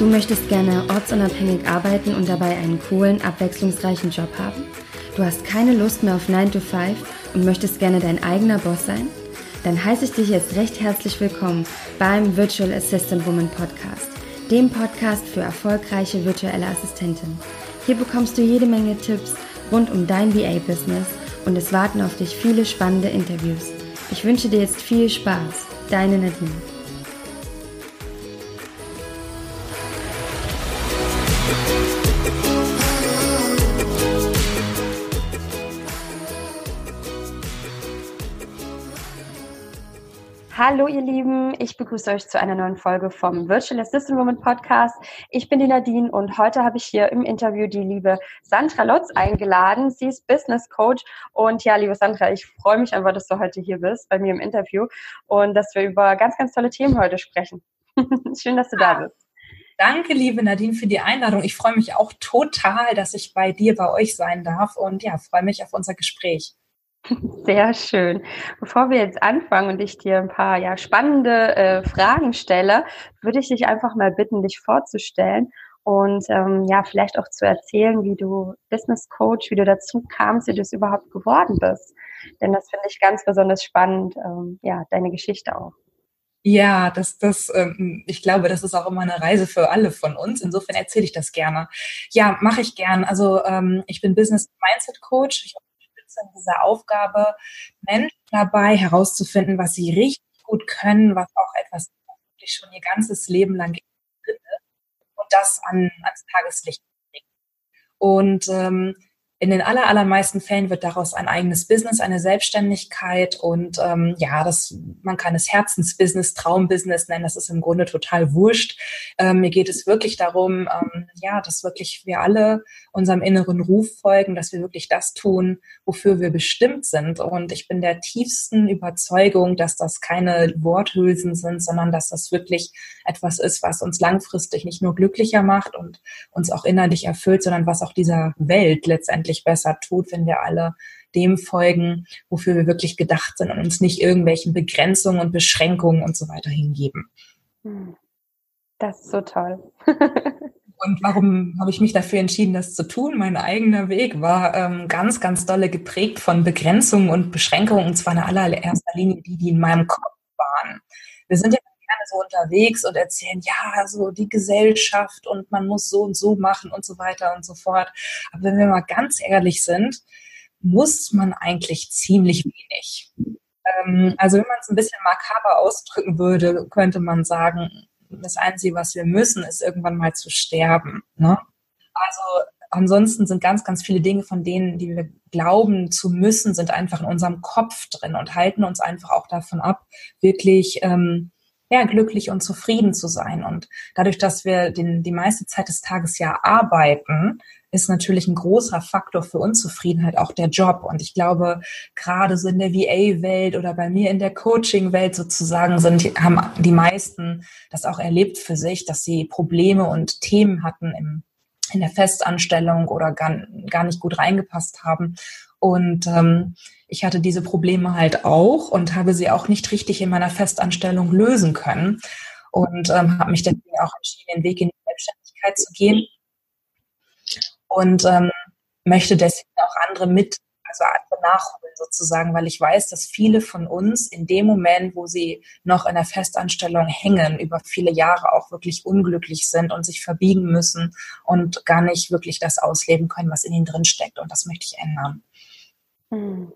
Du möchtest gerne ortsunabhängig arbeiten und dabei einen coolen, abwechslungsreichen Job haben? Du hast keine Lust mehr auf 9 to 5 und möchtest gerne dein eigener Boss sein? Dann heiße ich dich jetzt recht herzlich willkommen beim Virtual Assistant Woman Podcast, dem Podcast für erfolgreiche virtuelle Assistentinnen. Hier bekommst du jede Menge Tipps rund um dein VA-Business und es warten auf dich viele spannende Interviews. Ich wünsche dir jetzt viel Spaß. Deine Nadine. Hallo ihr Lieben, ich begrüße euch zu einer neuen Folge vom Virtual Assistant Woman Podcast. Ich bin die Nadine und heute habe ich hier im Interview die liebe Sandra Lotz eingeladen. Sie ist Business Coach und ja, liebe Sandra, ich freue mich einfach, dass du heute hier bist bei mir im Interview und dass wir über ganz, ganz tolle Themen heute sprechen. Schön, dass du da bist. Danke, liebe Nadine, für die Einladung. Ich freue mich auch total, dass ich bei dir, bei euch sein darf und ja, freue mich auf unser Gespräch. Sehr schön. Bevor wir jetzt anfangen und ich dir ein paar ja, spannende äh, Fragen stelle, würde ich dich einfach mal bitten, dich vorzustellen und ähm, ja, vielleicht auch zu erzählen, wie du Business Coach, wie du dazu kamst, wie du es überhaupt geworden bist. Denn das finde ich ganz besonders spannend, ähm, ja, deine Geschichte auch. Ja, das, das, ähm, ich glaube, das ist auch immer eine Reise für alle von uns. Insofern erzähle ich das gerne. Ja, mache ich gern. Also ähm, ich bin Business Mindset Coach. Ich in dieser Aufgabe, Menschen dabei herauszufinden, was sie richtig gut können, was auch etwas wirklich schon ihr ganzes Leben lang und das an, ans Tageslicht bringen. Und ähm, in den aller, allermeisten Fällen wird daraus ein eigenes Business, eine Selbstständigkeit und ähm, ja, das, man kann es Herzensbusiness, Traumbusiness nennen, das ist im Grunde total wurscht. Ähm, mir geht es wirklich darum, ähm, ja, dass wirklich wir alle unserem inneren Ruf folgen, dass wir wirklich das tun, wofür wir bestimmt sind. Und ich bin der tiefsten Überzeugung, dass das keine Worthülsen sind, sondern dass das wirklich etwas ist, was uns langfristig nicht nur glücklicher macht und uns auch innerlich erfüllt, sondern was auch dieser Welt letztendlich wirklich besser tut, wenn wir alle dem folgen, wofür wir wirklich gedacht sind und uns nicht irgendwelchen Begrenzungen und Beschränkungen und so weiter hingeben. Hm. Das ist so toll. Und warum habe ich mich dafür entschieden, das zu tun? Mein eigener Weg war ähm, ganz, ganz dolle geprägt von Begrenzungen und Beschränkungen, und zwar in allererster Linie die, die in meinem Kopf waren. Wir sind ja so unterwegs und erzählen, ja, so die Gesellschaft und man muss so und so machen und so weiter und so fort. Aber wenn wir mal ganz ehrlich sind, muss man eigentlich ziemlich wenig. Ähm, also wenn man es ein bisschen makaber ausdrücken würde, könnte man sagen, das Einzige, was wir müssen, ist irgendwann mal zu sterben. Ne? Also ansonsten sind ganz, ganz viele Dinge von denen, die wir glauben zu müssen, sind einfach in unserem Kopf drin und halten uns einfach auch davon ab, wirklich ähm, ja, glücklich und zufrieden zu sein. Und dadurch, dass wir den, die meiste Zeit des Tages ja arbeiten, ist natürlich ein großer Faktor für Unzufriedenheit auch der Job. Und ich glaube, gerade so in der VA-Welt oder bei mir in der Coaching-Welt sozusagen sind, haben die meisten das auch erlebt für sich, dass sie Probleme und Themen hatten im, in der Festanstellung oder gar, gar nicht gut reingepasst haben. Und ähm, ich hatte diese Probleme halt auch und habe sie auch nicht richtig in meiner Festanstellung lösen können und ähm, habe mich deswegen auch entschieden, den Weg in die Selbstständigkeit zu gehen und ähm, möchte deswegen auch andere mit, also andere nachholen sozusagen, weil ich weiß, dass viele von uns in dem Moment, wo sie noch in der Festanstellung hängen, über viele Jahre auch wirklich unglücklich sind und sich verbiegen müssen und gar nicht wirklich das ausleben können, was in ihnen drin steckt. Und das möchte ich ändern. Hm.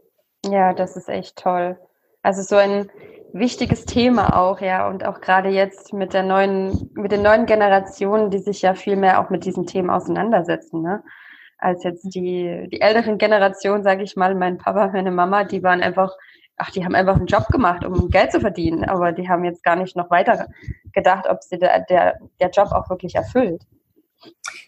Ja, das ist echt toll. Also so ein wichtiges Thema auch, ja, und auch gerade jetzt mit der neuen, mit den neuen Generationen, die sich ja viel mehr auch mit diesen Themen auseinandersetzen, ne? Als jetzt die, die älteren Generationen, sage ich mal, mein Papa, meine Mama, die waren einfach, ach, die haben einfach einen Job gemacht, um Geld zu verdienen, aber die haben jetzt gar nicht noch weiter gedacht, ob sie der, der, der Job auch wirklich erfüllt.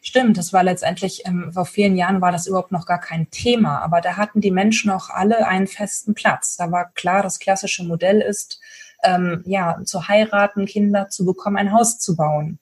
Stimmt, das war letztendlich, ähm, vor vielen Jahren war das überhaupt noch gar kein Thema, aber da hatten die Menschen auch alle einen festen Platz. Da war klar, das klassische Modell ist, ähm, ja, zu heiraten, Kinder zu bekommen, ein Haus zu bauen.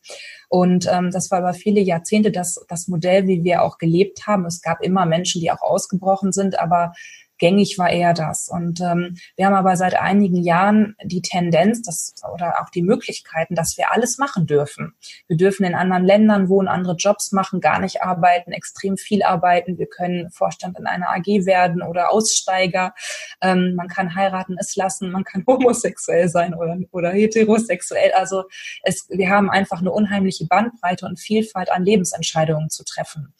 Und ähm, das war über viele Jahrzehnte das, das Modell, wie wir auch gelebt haben. Es gab immer Menschen, die auch ausgebrochen sind, aber gängig war eher das. Und ähm, wir haben aber seit einigen Jahren die Tendenz, dass oder auch die Möglichkeiten, dass wir alles machen dürfen. Wir dürfen in anderen Ländern wohnen, andere Jobs machen, gar nicht arbeiten, extrem viel arbeiten. Wir können Vorstand in einer AG werden oder Aussteiger. Ähm, man kann heiraten, es lassen, man kann homosexuell sein oder, oder heterosexuell. Also es, wir haben einfach eine unheimliche Bandbreite und Vielfalt an Lebensentscheidungen zu treffen.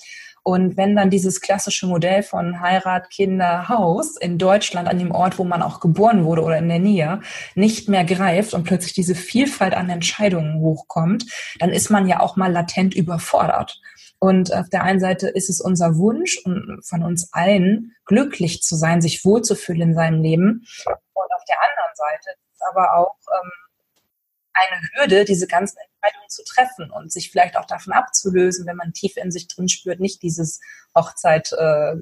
Und wenn dann dieses klassische Modell von Heirat, Kinder, Haus in Deutschland an dem Ort, wo man auch geboren wurde oder in der Nähe, nicht mehr greift und plötzlich diese Vielfalt an Entscheidungen hochkommt, dann ist man ja auch mal latent überfordert. Und auf der einen Seite ist es unser Wunsch von uns allen, glücklich zu sein, sich wohlzufühlen in seinem Leben. Und auf der anderen Seite ist es aber auch ähm, eine Hürde, diese ganzen Entscheidungen zu treffen und sich vielleicht auch davon abzulösen, wenn man tief in sich drin spürt, nicht dieses Hochzeit, äh,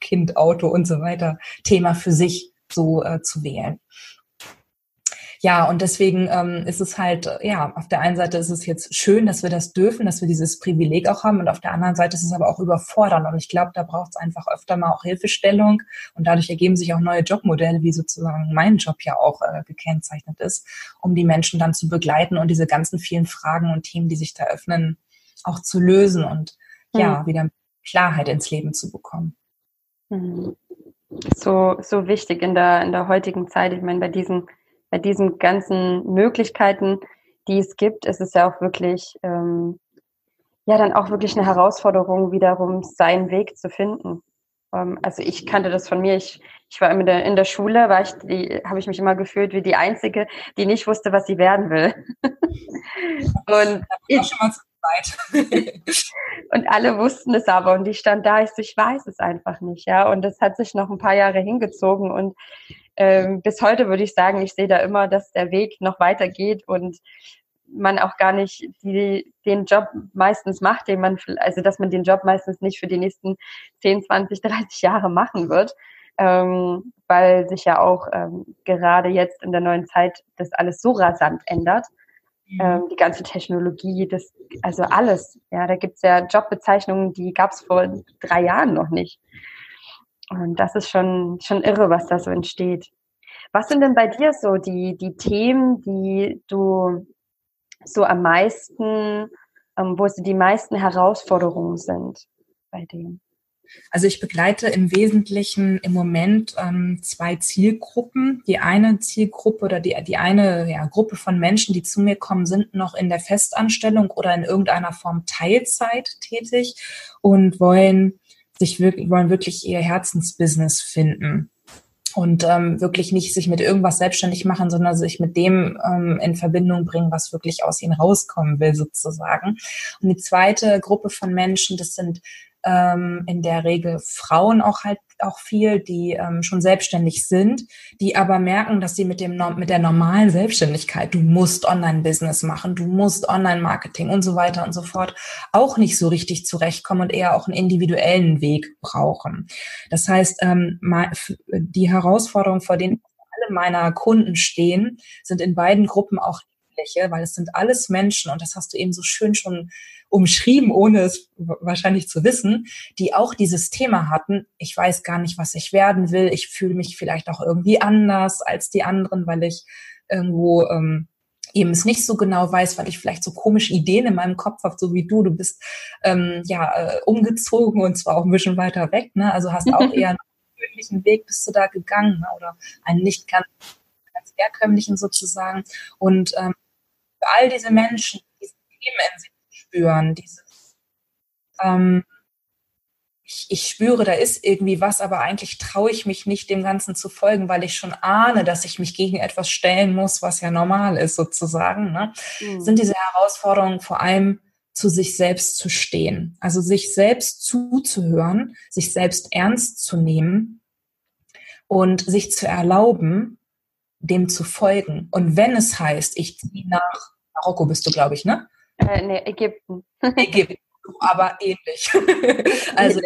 Kind, Auto und so weiter Thema für sich so äh, zu wählen ja, und deswegen ähm, ist es halt, ja, auf der einen Seite ist es jetzt schön, dass wir das dürfen, dass wir dieses Privileg auch haben und auf der anderen Seite ist es aber auch überfordernd und ich glaube, da braucht es einfach öfter mal auch Hilfestellung und dadurch ergeben sich auch neue Jobmodelle, wie sozusagen mein Job ja auch äh, gekennzeichnet ist, um die Menschen dann zu begleiten und diese ganzen vielen Fragen und Themen, die sich da öffnen, auch zu lösen und mhm. ja, wieder Klarheit ins Leben zu bekommen. Mhm. So, so wichtig in der, in der heutigen Zeit. Ich meine, bei diesen bei diesen ganzen Möglichkeiten, die es gibt, ist es ja auch wirklich, ähm, ja, dann auch wirklich eine Herausforderung, wiederum seinen Weg zu finden. Ähm, also ich kannte das von mir. Ich, ich war in der, in der Schule, war ich die, habe ich mich immer gefühlt wie die Einzige, die nicht wusste, was sie werden will. und ich, und alle wussten es aber und ich stand da, ich so, ich weiß es einfach nicht, ja. Und das hat sich noch ein paar Jahre hingezogen und ähm, bis heute würde ich sagen, ich sehe da immer, dass der Weg noch weitergeht und man auch gar nicht die, den Job meistens macht, den man, also dass man den Job meistens nicht für die nächsten 10, 20, 30 Jahre machen wird, ähm, weil sich ja auch ähm, gerade jetzt in der neuen Zeit das alles so rasant ändert. Mhm. Ähm, die ganze Technologie, das, also alles. Ja, da gibt's ja Jobbezeichnungen, die gab's vor drei Jahren noch nicht. Und das ist schon, schon irre, was da so entsteht. Was sind denn bei dir so die, die Themen, die du so am meisten, ähm, wo es die meisten Herausforderungen sind bei denen? Also ich begleite im Wesentlichen im Moment ähm, zwei Zielgruppen. Die eine Zielgruppe oder die, die eine ja, Gruppe von Menschen, die zu mir kommen, sind noch in der Festanstellung oder in irgendeiner Form Teilzeit tätig und wollen sich wirklich, wollen wirklich ihr Herzensbusiness finden und ähm, wirklich nicht sich mit irgendwas selbstständig machen, sondern sich mit dem ähm, in Verbindung bringen, was wirklich aus ihnen rauskommen will, sozusagen. Und die zweite Gruppe von Menschen, das sind ähm, in der Regel Frauen auch halt auch viel, die ähm, schon selbstständig sind, die aber merken, dass sie mit dem mit der normalen Selbstständigkeit, du musst Online-Business machen, du musst Online-Marketing und so weiter und so fort, auch nicht so richtig zurechtkommen und eher auch einen individuellen Weg brauchen. Das heißt, ähm, die Herausforderungen, vor denen alle meiner Kunden stehen, sind in beiden Gruppen auch ähnliche, weil es sind alles Menschen und das hast du eben so schön schon umschrieben, ohne es wahrscheinlich zu wissen, die auch dieses Thema hatten. Ich weiß gar nicht, was ich werden will. Ich fühle mich vielleicht auch irgendwie anders als die anderen, weil ich irgendwo ähm, eben es nicht so genau weiß, weil ich vielleicht so komische Ideen in meinem Kopf habe, so wie du. Du bist ähm, ja äh, umgezogen und zwar auch ein bisschen weiter weg, ne? Also hast auch eher einen gewöhnlichen Weg bist du da gegangen ne? oder einen nicht ganz, ganz herkömmlichen sozusagen. Und ähm, für all diese Menschen, die diese Themen in sich spüren, dieses, ähm, ich, ich spüre, da ist irgendwie was, aber eigentlich traue ich mich nicht, dem Ganzen zu folgen, weil ich schon ahne, dass ich mich gegen etwas stellen muss, was ja normal ist, sozusagen. Ne? Mhm. Sind diese Herausforderungen vor allem zu sich selbst zu stehen, also sich selbst zuzuhören, sich selbst ernst zu nehmen und sich zu erlauben, dem zu folgen. Und wenn es heißt, ich ziehe nach Marokko, bist du, glaube ich, ne? Äh, nee, Ägypten. Ägypten, aber ähnlich. also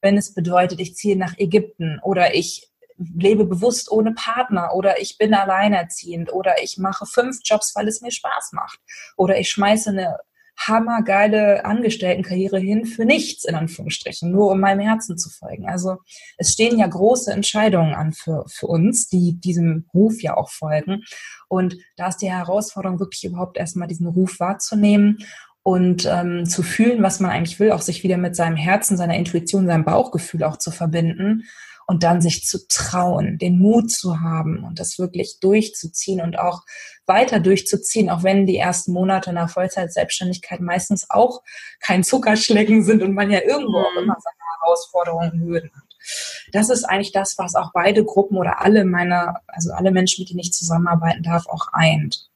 wenn es bedeutet, ich ziehe nach Ägypten oder ich lebe bewusst ohne Partner oder ich bin alleinerziehend oder ich mache fünf Jobs, weil es mir Spaß macht oder ich schmeiße eine hammergeile Angestelltenkarriere hin für nichts, in Anführungsstrichen, nur um meinem Herzen zu folgen. Also es stehen ja große Entscheidungen an für, für uns, die diesem Ruf ja auch folgen. Und da ist die Herausforderung, wirklich überhaupt erstmal diesen Ruf wahrzunehmen und ähm, zu fühlen, was man eigentlich will, auch sich wieder mit seinem Herzen, seiner Intuition, seinem Bauchgefühl auch zu verbinden und dann sich zu trauen, den Mut zu haben und das wirklich durchzuziehen und auch weiter durchzuziehen, auch wenn die ersten Monate nach Vollzeit-Selbstständigkeit meistens auch kein Zuckerschlecken sind und man ja irgendwo auch mhm. immer seine Herausforderungen und Hürden hat. Das ist eigentlich das, was auch beide Gruppen oder alle meiner, also alle Menschen, mit denen ich zusammenarbeiten darf, auch eint.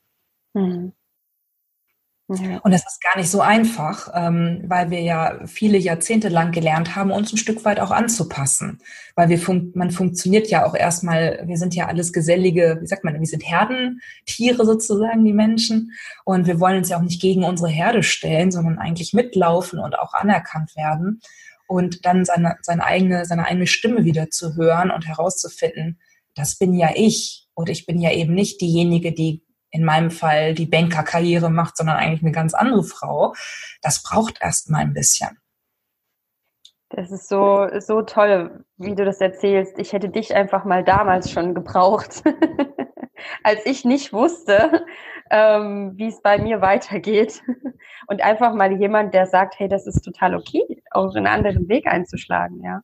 Und das ist gar nicht so einfach, ähm, weil wir ja viele Jahrzehnte lang gelernt haben, uns ein Stück weit auch anzupassen. Weil wir fun man funktioniert ja auch erstmal, wir sind ja alles gesellige, wie sagt man, wir sind Herdentiere sozusagen, die Menschen. Und wir wollen uns ja auch nicht gegen unsere Herde stellen, sondern eigentlich mitlaufen und auch anerkannt werden. Und dann seine, seine, eigene, seine eigene Stimme wieder zu hören und herauszufinden, das bin ja ich. Und ich bin ja eben nicht diejenige, die in meinem Fall die Bankerkarriere macht, sondern eigentlich eine ganz andere Frau. Das braucht erst mal ein bisschen. Das ist so, so toll, wie du das erzählst. Ich hätte dich einfach mal damals schon gebraucht, als ich nicht wusste, ähm, wie es bei mir weitergeht. Und einfach mal jemand, der sagt, hey, das ist total okay, auch einen anderen Weg einzuschlagen, ja.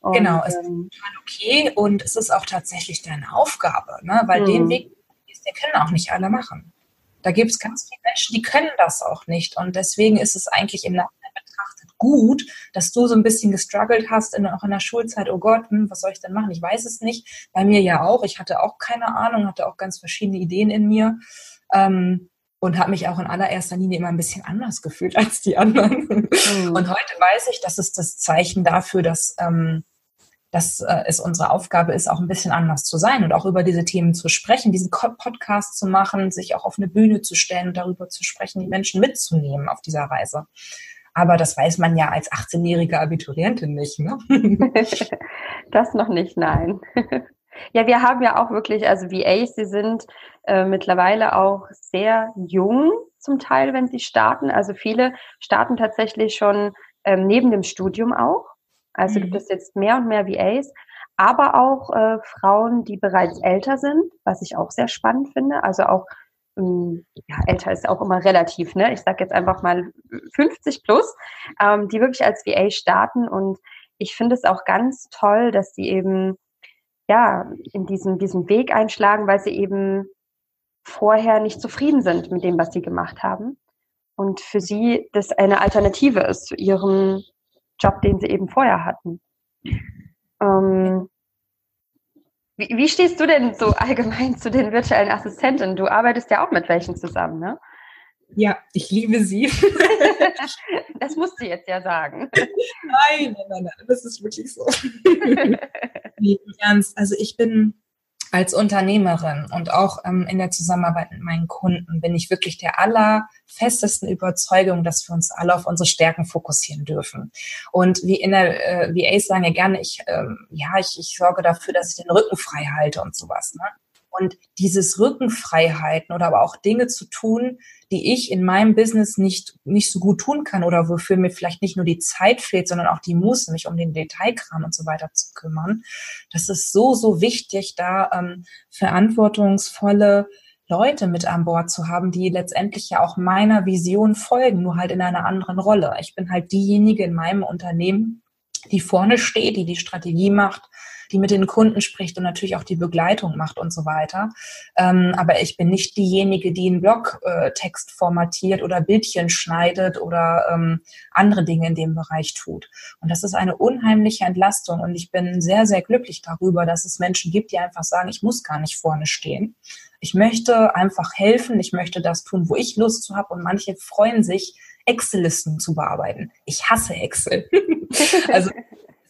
Und, genau, es ist ähm, total okay und es ist auch tatsächlich deine Aufgabe, ne? weil mhm. den Weg den können auch nicht alle machen. Da gibt es ganz viele Menschen, die können das auch nicht. Und deswegen ist es eigentlich im Nachhinein betrachtet gut, dass du so ein bisschen gestruggelt hast, in, auch in der Schulzeit, oh Gott, hm, was soll ich denn machen? Ich weiß es nicht. Bei mir ja auch. Ich hatte auch keine Ahnung, hatte auch ganz verschiedene Ideen in mir. Ähm, und habe mich auch in allererster Linie immer ein bisschen anders gefühlt als die anderen. Mhm. Und heute weiß ich, das ist das Zeichen dafür, dass ähm, dass äh, es unsere Aufgabe ist, auch ein bisschen anders zu sein und auch über diese Themen zu sprechen, diesen Podcast zu machen, sich auch auf eine Bühne zu stellen und darüber zu sprechen, die Menschen mitzunehmen auf dieser Reise. Aber das weiß man ja als 18-jährige Abiturientin nicht, ne? das noch nicht, nein. Ja, wir haben ja auch wirklich, also VAs, sie sind äh, mittlerweile auch sehr jung zum Teil, wenn sie starten. Also viele starten tatsächlich schon ähm, neben dem Studium auch. Also mhm. gibt es jetzt mehr und mehr VAs, aber auch äh, Frauen, die bereits älter sind, was ich auch sehr spannend finde. Also auch ähm, ja, älter ist auch immer relativ, ne? Ich sage jetzt einfach mal 50 plus, ähm, die wirklich als VA starten und ich finde es auch ganz toll, dass sie eben ja in diesem, diesem Weg einschlagen, weil sie eben vorher nicht zufrieden sind mit dem, was sie gemacht haben. Und für sie das eine Alternative ist zu ihrem Job, den sie eben vorher hatten. Ähm, wie, wie, stehst du denn so allgemein zu den virtuellen Assistenten? Du arbeitest ja auch mit welchen zusammen, ne? Ja, ich liebe sie. das musst du jetzt ja sagen. Nein, nein, nein, nein, das ist wirklich so. nee, ernst. Also ich bin als Unternehmerin und auch ähm, in der Zusammenarbeit mit meinen Kunden bin ich wirklich der allerfestesten Überzeugung, dass wir uns alle auf unsere Stärken fokussieren dürfen. Und wie in der äh, VAs sagen ja gerne, ich, ähm, ja, ich, ich sorge dafür, dass ich den Rücken frei halte und sowas. Ne? Und dieses Rückenfreiheiten oder aber auch Dinge zu tun, die ich in meinem Business nicht, nicht so gut tun kann oder wofür mir vielleicht nicht nur die Zeit fehlt, sondern auch die Muße, mich um den Detailkram und so weiter zu kümmern. Das ist so, so wichtig, da ähm, verantwortungsvolle Leute mit an Bord zu haben, die letztendlich ja auch meiner Vision folgen, nur halt in einer anderen Rolle. Ich bin halt diejenige in meinem Unternehmen, die vorne steht, die die Strategie macht, die mit den Kunden spricht und natürlich auch die Begleitung macht und so weiter. Ähm, aber ich bin nicht diejenige, die einen Blogtext äh, formatiert oder Bildchen schneidet oder ähm, andere Dinge in dem Bereich tut. Und das ist eine unheimliche Entlastung und ich bin sehr, sehr glücklich darüber, dass es Menschen gibt, die einfach sagen, ich muss gar nicht vorne stehen. Ich möchte einfach helfen, ich möchte das tun, wo ich Lust zu habe und manche freuen sich, Excel-Listen zu bearbeiten. Ich hasse Excel. also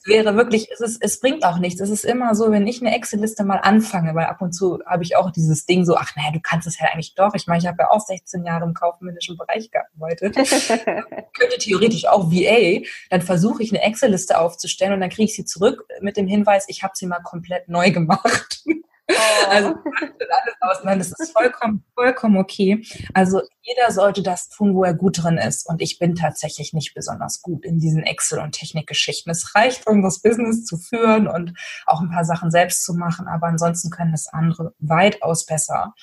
wäre wirklich, es, ist, es bringt auch nichts. Es ist immer so, wenn ich eine Excel-Liste mal anfange, weil ab und zu habe ich auch dieses Ding so, ach naja, du kannst es ja eigentlich doch. Ich meine, ich habe ja auch 16 Jahre im kaufmännischen Bereich gearbeitet. könnte theoretisch auch VA. Dann versuche ich eine Excel-Liste aufzustellen und dann kriege ich sie zurück mit dem Hinweis, ich habe sie mal komplett neu gemacht. Oh. Also alles aus. Nein, das ist vollkommen, vollkommen okay. Also jeder sollte das tun, wo er gut drin ist. Und ich bin tatsächlich nicht besonders gut in diesen Excel- und Technikgeschichten. Es reicht, um das Business zu führen und auch ein paar Sachen selbst zu machen, aber ansonsten können es andere weitaus besser.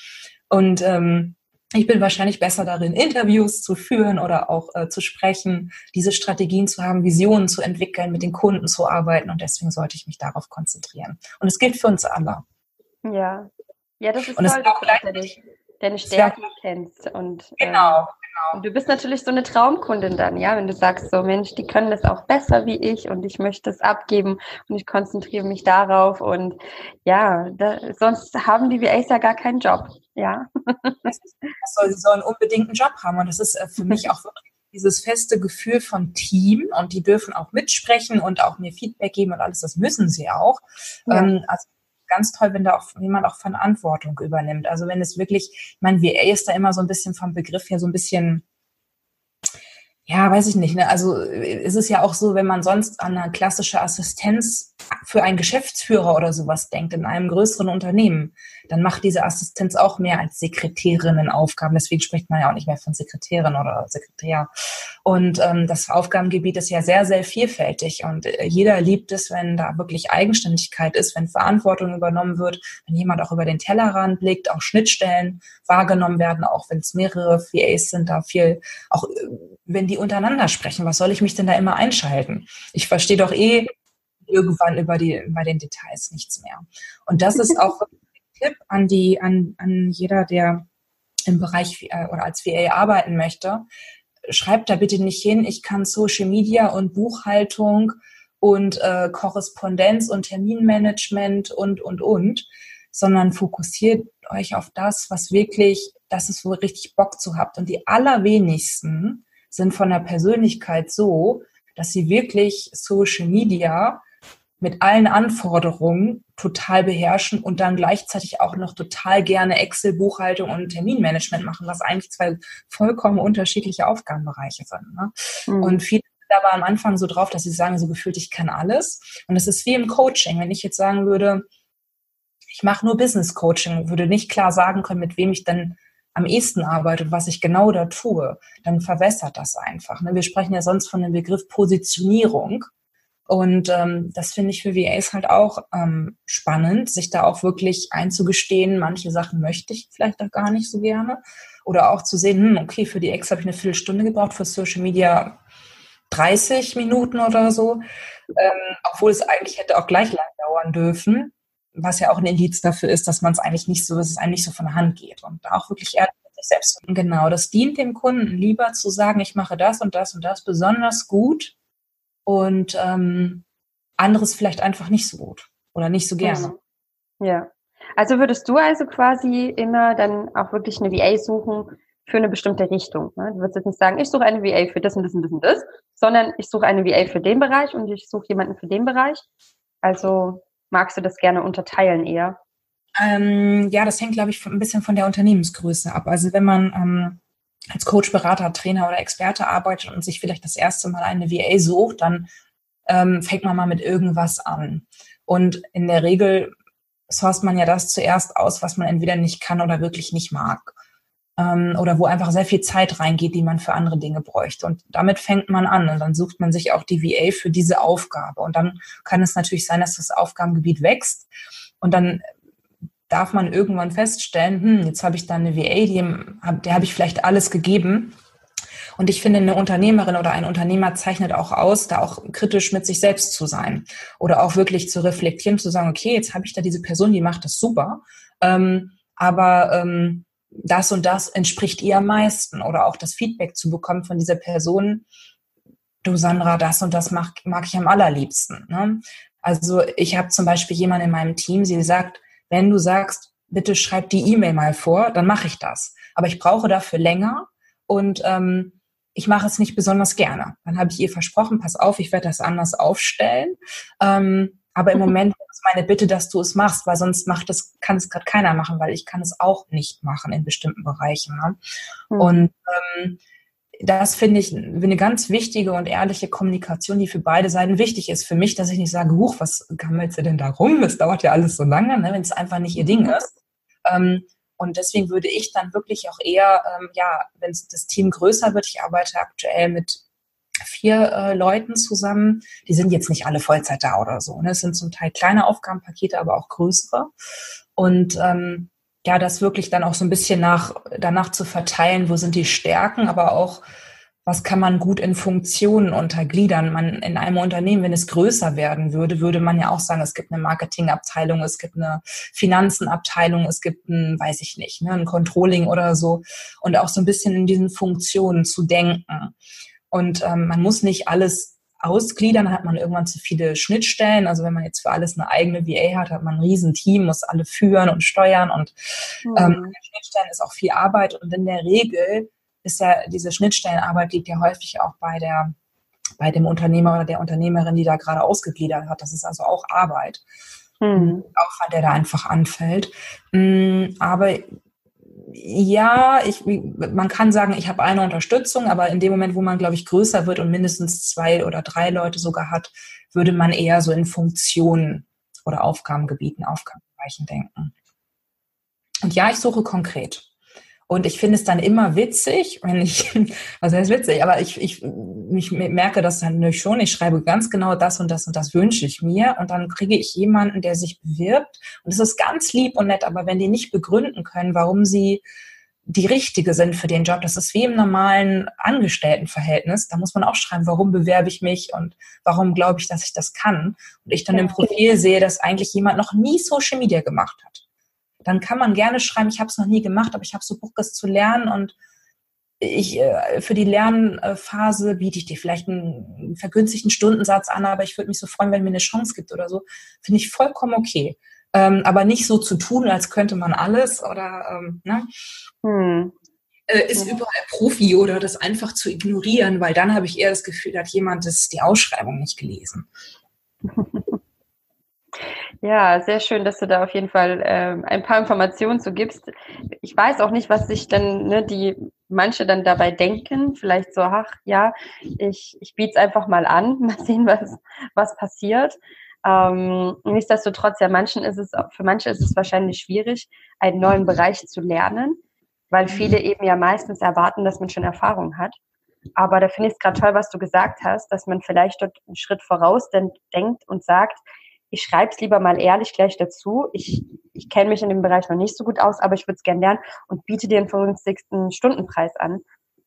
Und ähm, ich bin wahrscheinlich besser darin, Interviews zu führen oder auch äh, zu sprechen, diese Strategien zu haben, Visionen zu entwickeln, mit den Kunden zu arbeiten. Und deswegen sollte ich mich darauf konzentrieren. Und es gilt für uns alle. Ja, ja, das ist und toll, dass du deine, deine Stärken kennst. Und, genau, ähm, genau. Und du bist natürlich so eine Traumkundin dann, ja, wenn du sagst, so Mensch, die können das auch besser wie ich und ich möchte es abgeben und ich konzentriere mich darauf. Und ja, da, sonst haben die VAs ja gar keinen Job. Ja. soll, sie sollen unbedingt einen Job haben. Und das ist äh, für mich auch wirklich dieses feste Gefühl von Team und die dürfen auch mitsprechen und auch mir Feedback geben und alles, das müssen sie auch. Ja. Ähm, also ganz toll, wenn da auch jemand auch Verantwortung übernimmt. Also wenn es wirklich, ich meine, VA ist da immer so ein bisschen vom Begriff her so ein bisschen ja, weiß ich nicht. Ne? Also ist es ja auch so, wenn man sonst an eine klassische Assistenz für einen Geschäftsführer oder sowas denkt in einem größeren Unternehmen, dann macht diese Assistenz auch mehr als Sekretärinnenaufgaben. Deswegen spricht man ja auch nicht mehr von Sekretärin oder Sekretär. Und ähm, das Aufgabengebiet ist ja sehr, sehr vielfältig und äh, jeder liebt es, wenn da wirklich Eigenständigkeit ist, wenn Verantwortung übernommen wird, wenn jemand auch über den Tellerrand blickt, auch Schnittstellen wahrgenommen werden, auch wenn es mehrere VAs sind, da viel, auch äh, wenn die untereinander sprechen, was soll ich mich denn da immer einschalten? Ich verstehe doch eh irgendwann über die, bei den Details nichts mehr. Und das ist auch ein Tipp an die, an, an jeder, der im Bereich äh, oder als VA arbeiten möchte. Schreibt da bitte nicht hin, ich kann Social Media und Buchhaltung und äh, Korrespondenz und Terminmanagement und, und, und, sondern fokussiert euch auf das, was wirklich, das ist, wo ihr richtig Bock zu habt. Und die allerwenigsten sind von der Persönlichkeit so, dass sie wirklich Social Media mit allen Anforderungen total beherrschen und dann gleichzeitig auch noch total gerne Excel, Buchhaltung und Terminmanagement machen, was eigentlich zwei vollkommen unterschiedliche Aufgabenbereiche sind. Ne? Mhm. Und viele sind aber am Anfang so drauf, dass sie sagen, so gefühlt, ich kann alles. Und es ist wie im Coaching. Wenn ich jetzt sagen würde, ich mache nur Business Coaching, würde nicht klar sagen können, mit wem ich dann am ehesten arbeite und was ich genau da tue, dann verwässert das einfach. Ne? Wir sprechen ja sonst von dem Begriff Positionierung. Und ähm, das finde ich für VAs halt auch ähm, spannend, sich da auch wirklich einzugestehen, manche Sachen möchte ich vielleicht auch gar nicht so gerne. Oder auch zu sehen, hm, okay, für die Ex habe ich eine Viertelstunde gebraucht, für Social Media 30 Minuten oder so. Ähm, obwohl es eigentlich hätte auch gleich lang dauern dürfen was ja auch ein Indiz dafür ist, dass man es eigentlich nicht so, dass es eigentlich so von der Hand geht und auch wirklich ehrlich mit sich selbst. Genau, das dient dem Kunden lieber zu sagen, ich mache das und das und das besonders gut und ähm, anderes vielleicht einfach nicht so gut oder nicht so gerne. Ja. Also würdest du also quasi immer dann auch wirklich eine VA suchen für eine bestimmte Richtung. Ne? Du würdest jetzt nicht sagen, ich suche eine VA für das und das und das und das, sondern ich suche eine VA für den Bereich und ich suche jemanden für den Bereich. Also magst du das gerne unterteilen eher? Ähm, ja, das hängt, glaube ich, ein bisschen von der Unternehmensgröße ab. Also wenn man ähm, als Coach, Berater, Trainer oder Experte arbeitet und sich vielleicht das erste Mal eine VA sucht, dann ähm, fängt man mal mit irgendwas an. Und in der Regel sourced man ja das zuerst aus, was man entweder nicht kann oder wirklich nicht mag ähm, oder wo einfach sehr viel Zeit reingeht, die man für andere Dinge bräuchte. Und damit fängt man an und dann sucht man sich auch die VA für diese Aufgabe. Und dann kann es natürlich sein, dass das Aufgabengebiet wächst und dann darf man irgendwann feststellen, hm, jetzt habe ich da eine VA, die, der habe ich vielleicht alles gegeben. Und ich finde, eine Unternehmerin oder ein Unternehmer zeichnet auch aus, da auch kritisch mit sich selbst zu sein oder auch wirklich zu reflektieren, zu sagen, okay, jetzt habe ich da diese Person, die macht das super, ähm, aber ähm, das und das entspricht ihr am meisten oder auch das Feedback zu bekommen von dieser Person, du Sandra, das und das mag, mag ich am allerliebsten. Ne? Also ich habe zum Beispiel jemanden in meinem Team, sie sagt, wenn du sagst, bitte schreib die E-Mail mal vor, dann mache ich das. Aber ich brauche dafür länger und ähm, ich mache es nicht besonders gerne. Dann habe ich ihr versprochen, pass auf, ich werde das anders aufstellen. Ähm, aber im Moment ist meine Bitte, dass du es machst, weil sonst macht es, kann es gerade keiner machen, weil ich kann es auch nicht machen in bestimmten Bereichen. Ne? Mhm. Und ähm, das finde ich eine ganz wichtige und ehrliche Kommunikation, die für beide Seiten wichtig ist. Für mich, dass ich nicht sage, huch, was gammelst du denn da rum? Das dauert ja alles so lange, ne, wenn es einfach nicht ihr Ding ist. Ähm, und deswegen würde ich dann wirklich auch eher, ähm, ja, wenn das Team größer wird, ich arbeite aktuell mit vier äh, Leuten zusammen. Die sind jetzt nicht alle Vollzeit da oder so. Ne? Es sind zum Teil kleine Aufgabenpakete, aber auch größere. Und ähm, ja, das wirklich dann auch so ein bisschen nach, danach zu verteilen, wo sind die Stärken, aber auch, was kann man gut in Funktionen untergliedern. Man in einem Unternehmen, wenn es größer werden würde, würde man ja auch sagen, es gibt eine Marketingabteilung, es gibt eine Finanzenabteilung, es gibt ein, weiß ich nicht, ne, ein Controlling oder so. Und auch so ein bisschen in diesen Funktionen zu denken. Und ähm, man muss nicht alles ausgliedern, hat man irgendwann zu viele Schnittstellen. Also wenn man jetzt für alles eine eigene VA hat, hat man ein Riesenteam, muss alle führen und steuern und mhm. ähm, Schnittstellen ist auch viel Arbeit. Und in der Regel ist ja diese Schnittstellenarbeit liegt ja häufig auch bei der bei dem Unternehmer oder der Unternehmerin, die da gerade ausgegliedert hat. Das ist also auch Arbeit. Mhm. Aufwand, der da einfach anfällt. Mm, aber ja, ich, man kann sagen, ich habe eine Unterstützung, aber in dem Moment, wo man, glaube ich, größer wird und mindestens zwei oder drei Leute sogar hat, würde man eher so in Funktionen oder Aufgabengebieten, Aufgabenbereichen denken. Und ja, ich suche konkret. Und ich finde es dann immer witzig, wenn ich, was heißt witzig, aber ich, ich, ich merke das dann natürlich schon, ich schreibe ganz genau das und das und das wünsche ich mir. Und dann kriege ich jemanden, der sich bewirbt. Und es ist ganz lieb und nett, aber wenn die nicht begründen können, warum sie die richtige sind für den Job, das ist wie im normalen Angestelltenverhältnis, da muss man auch schreiben, warum bewerbe ich mich und warum glaube ich, dass ich das kann. Und ich dann im Profil sehe, dass eigentlich jemand noch nie Social Media gemacht hat dann kann man gerne schreiben, ich habe es noch nie gemacht, aber ich habe so Bock, es zu lernen und ich äh, für die Lernphase biete ich dir vielleicht einen vergünstigten Stundensatz an, aber ich würde mich so freuen, wenn mir eine Chance gibt oder so. Finde ich vollkommen okay. Ähm, aber nicht so zu tun, als könnte man alles oder ähm, ne? Hm. Äh, ist ja. überall Profi oder das einfach zu ignorieren, weil dann habe ich eher das Gefühl, hat jemand das, die Ausschreibung nicht gelesen. Ja, sehr schön, dass du da auf jeden Fall ähm, ein paar Informationen zu gibst. Ich weiß auch nicht, was sich dann ne, die manche dann dabei denken. Vielleicht so, ach ja, ich, ich biete es einfach mal an, mal sehen, was, was passiert. Ähm, nichtsdestotrotz, ja, manchen ist es, für manche ist es wahrscheinlich schwierig, einen neuen Bereich zu lernen, weil viele eben ja meistens erwarten, dass man schon Erfahrung hat. Aber da finde ich es gerade toll, was du gesagt hast, dass man vielleicht dort einen Schritt voraus denkt und sagt, ich schreibe es lieber mal ehrlich gleich dazu. Ich, ich kenne mich in dem Bereich noch nicht so gut aus, aber ich würde es gerne lernen und biete dir den vergünstigsten Stundenpreis an,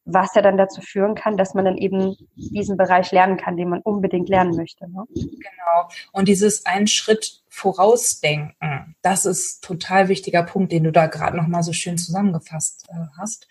was ja dann dazu führen kann, dass man dann eben diesen Bereich lernen kann, den man unbedingt lernen möchte. Ne? Genau. Und dieses einen Schritt vorausdenken, das ist total wichtiger Punkt, den du da gerade noch mal so schön zusammengefasst äh, hast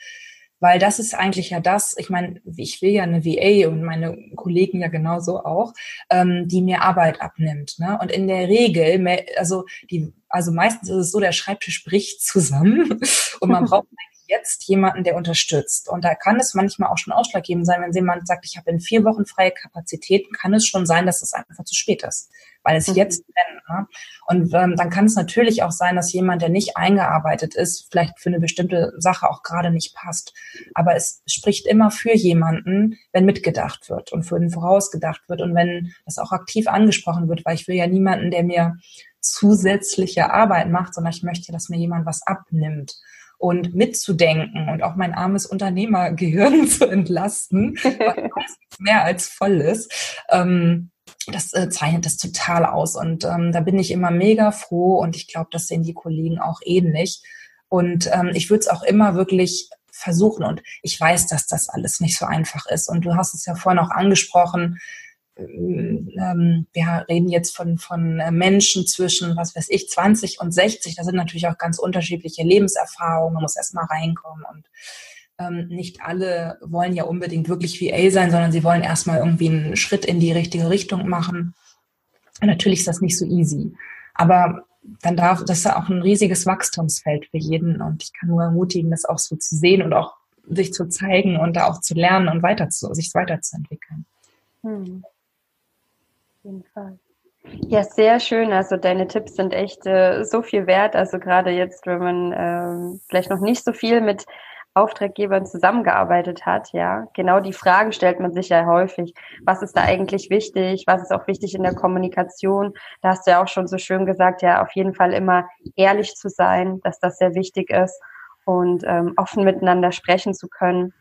weil das ist eigentlich ja das, ich meine, ich will ja eine VA und meine Kollegen ja genauso auch, ähm, die mir Arbeit abnimmt. Ne? Und in der Regel, also die, also meistens ist es so, der Schreibtisch bricht zusammen und man braucht jetzt jemanden, der unterstützt. Und da kann es manchmal auch schon ausschlaggebend sein, wenn jemand sagt, ich habe in vier Wochen freie Kapazitäten, kann es schon sein, dass es einfach zu spät ist, weil es mhm. jetzt brennt. Ne? Und ähm, dann kann es natürlich auch sein, dass jemand, der nicht eingearbeitet ist, vielleicht für eine bestimmte Sache auch gerade nicht passt. Aber es spricht immer für jemanden, wenn mitgedacht wird und für den vorausgedacht wird und wenn das auch aktiv angesprochen wird, weil ich will ja niemanden, der mir zusätzliche Arbeit macht, sondern ich möchte, dass mir jemand was abnimmt und mitzudenken und auch mein armes Unternehmergehirn zu entlasten, was mehr als voll ist. Ähm, das äh, zeichnet das total aus. Und ähm, da bin ich immer mega froh und ich glaube, das sehen die Kollegen auch ähnlich. Und ähm, ich würde es auch immer wirklich versuchen. Und ich weiß, dass das alles nicht so einfach ist. Und du hast es ja vorhin auch angesprochen, ähm, wir reden jetzt von, von äh, Menschen zwischen, was weiß ich, 20 und 60. Da sind natürlich auch ganz unterschiedliche Lebenserfahrungen. Man muss erstmal reinkommen und ähm, nicht alle wollen ja unbedingt wirklich VA sein, sondern sie wollen erstmal irgendwie einen Schritt in die richtige Richtung machen. Und natürlich ist das nicht so easy. Aber dann darf, das ist ja auch ein riesiges Wachstumsfeld für jeden. Und ich kann nur ermutigen, das auch so zu sehen und auch sich zu zeigen und da auch zu lernen und weiter zu, sich weiterzuentwickeln. Hm jeden Fall. Ja, sehr schön. Also deine Tipps sind echt äh, so viel wert. Also gerade jetzt, wenn man ähm, vielleicht noch nicht so viel mit Auftraggebern zusammengearbeitet hat, ja, genau die Fragen stellt man sich ja häufig. Was ist da eigentlich wichtig? Was ist auch wichtig in der Kommunikation? Da hast du ja auch schon so schön gesagt, ja, auf jeden Fall immer ehrlich zu sein, dass das sehr wichtig ist und ähm, offen miteinander sprechen zu können.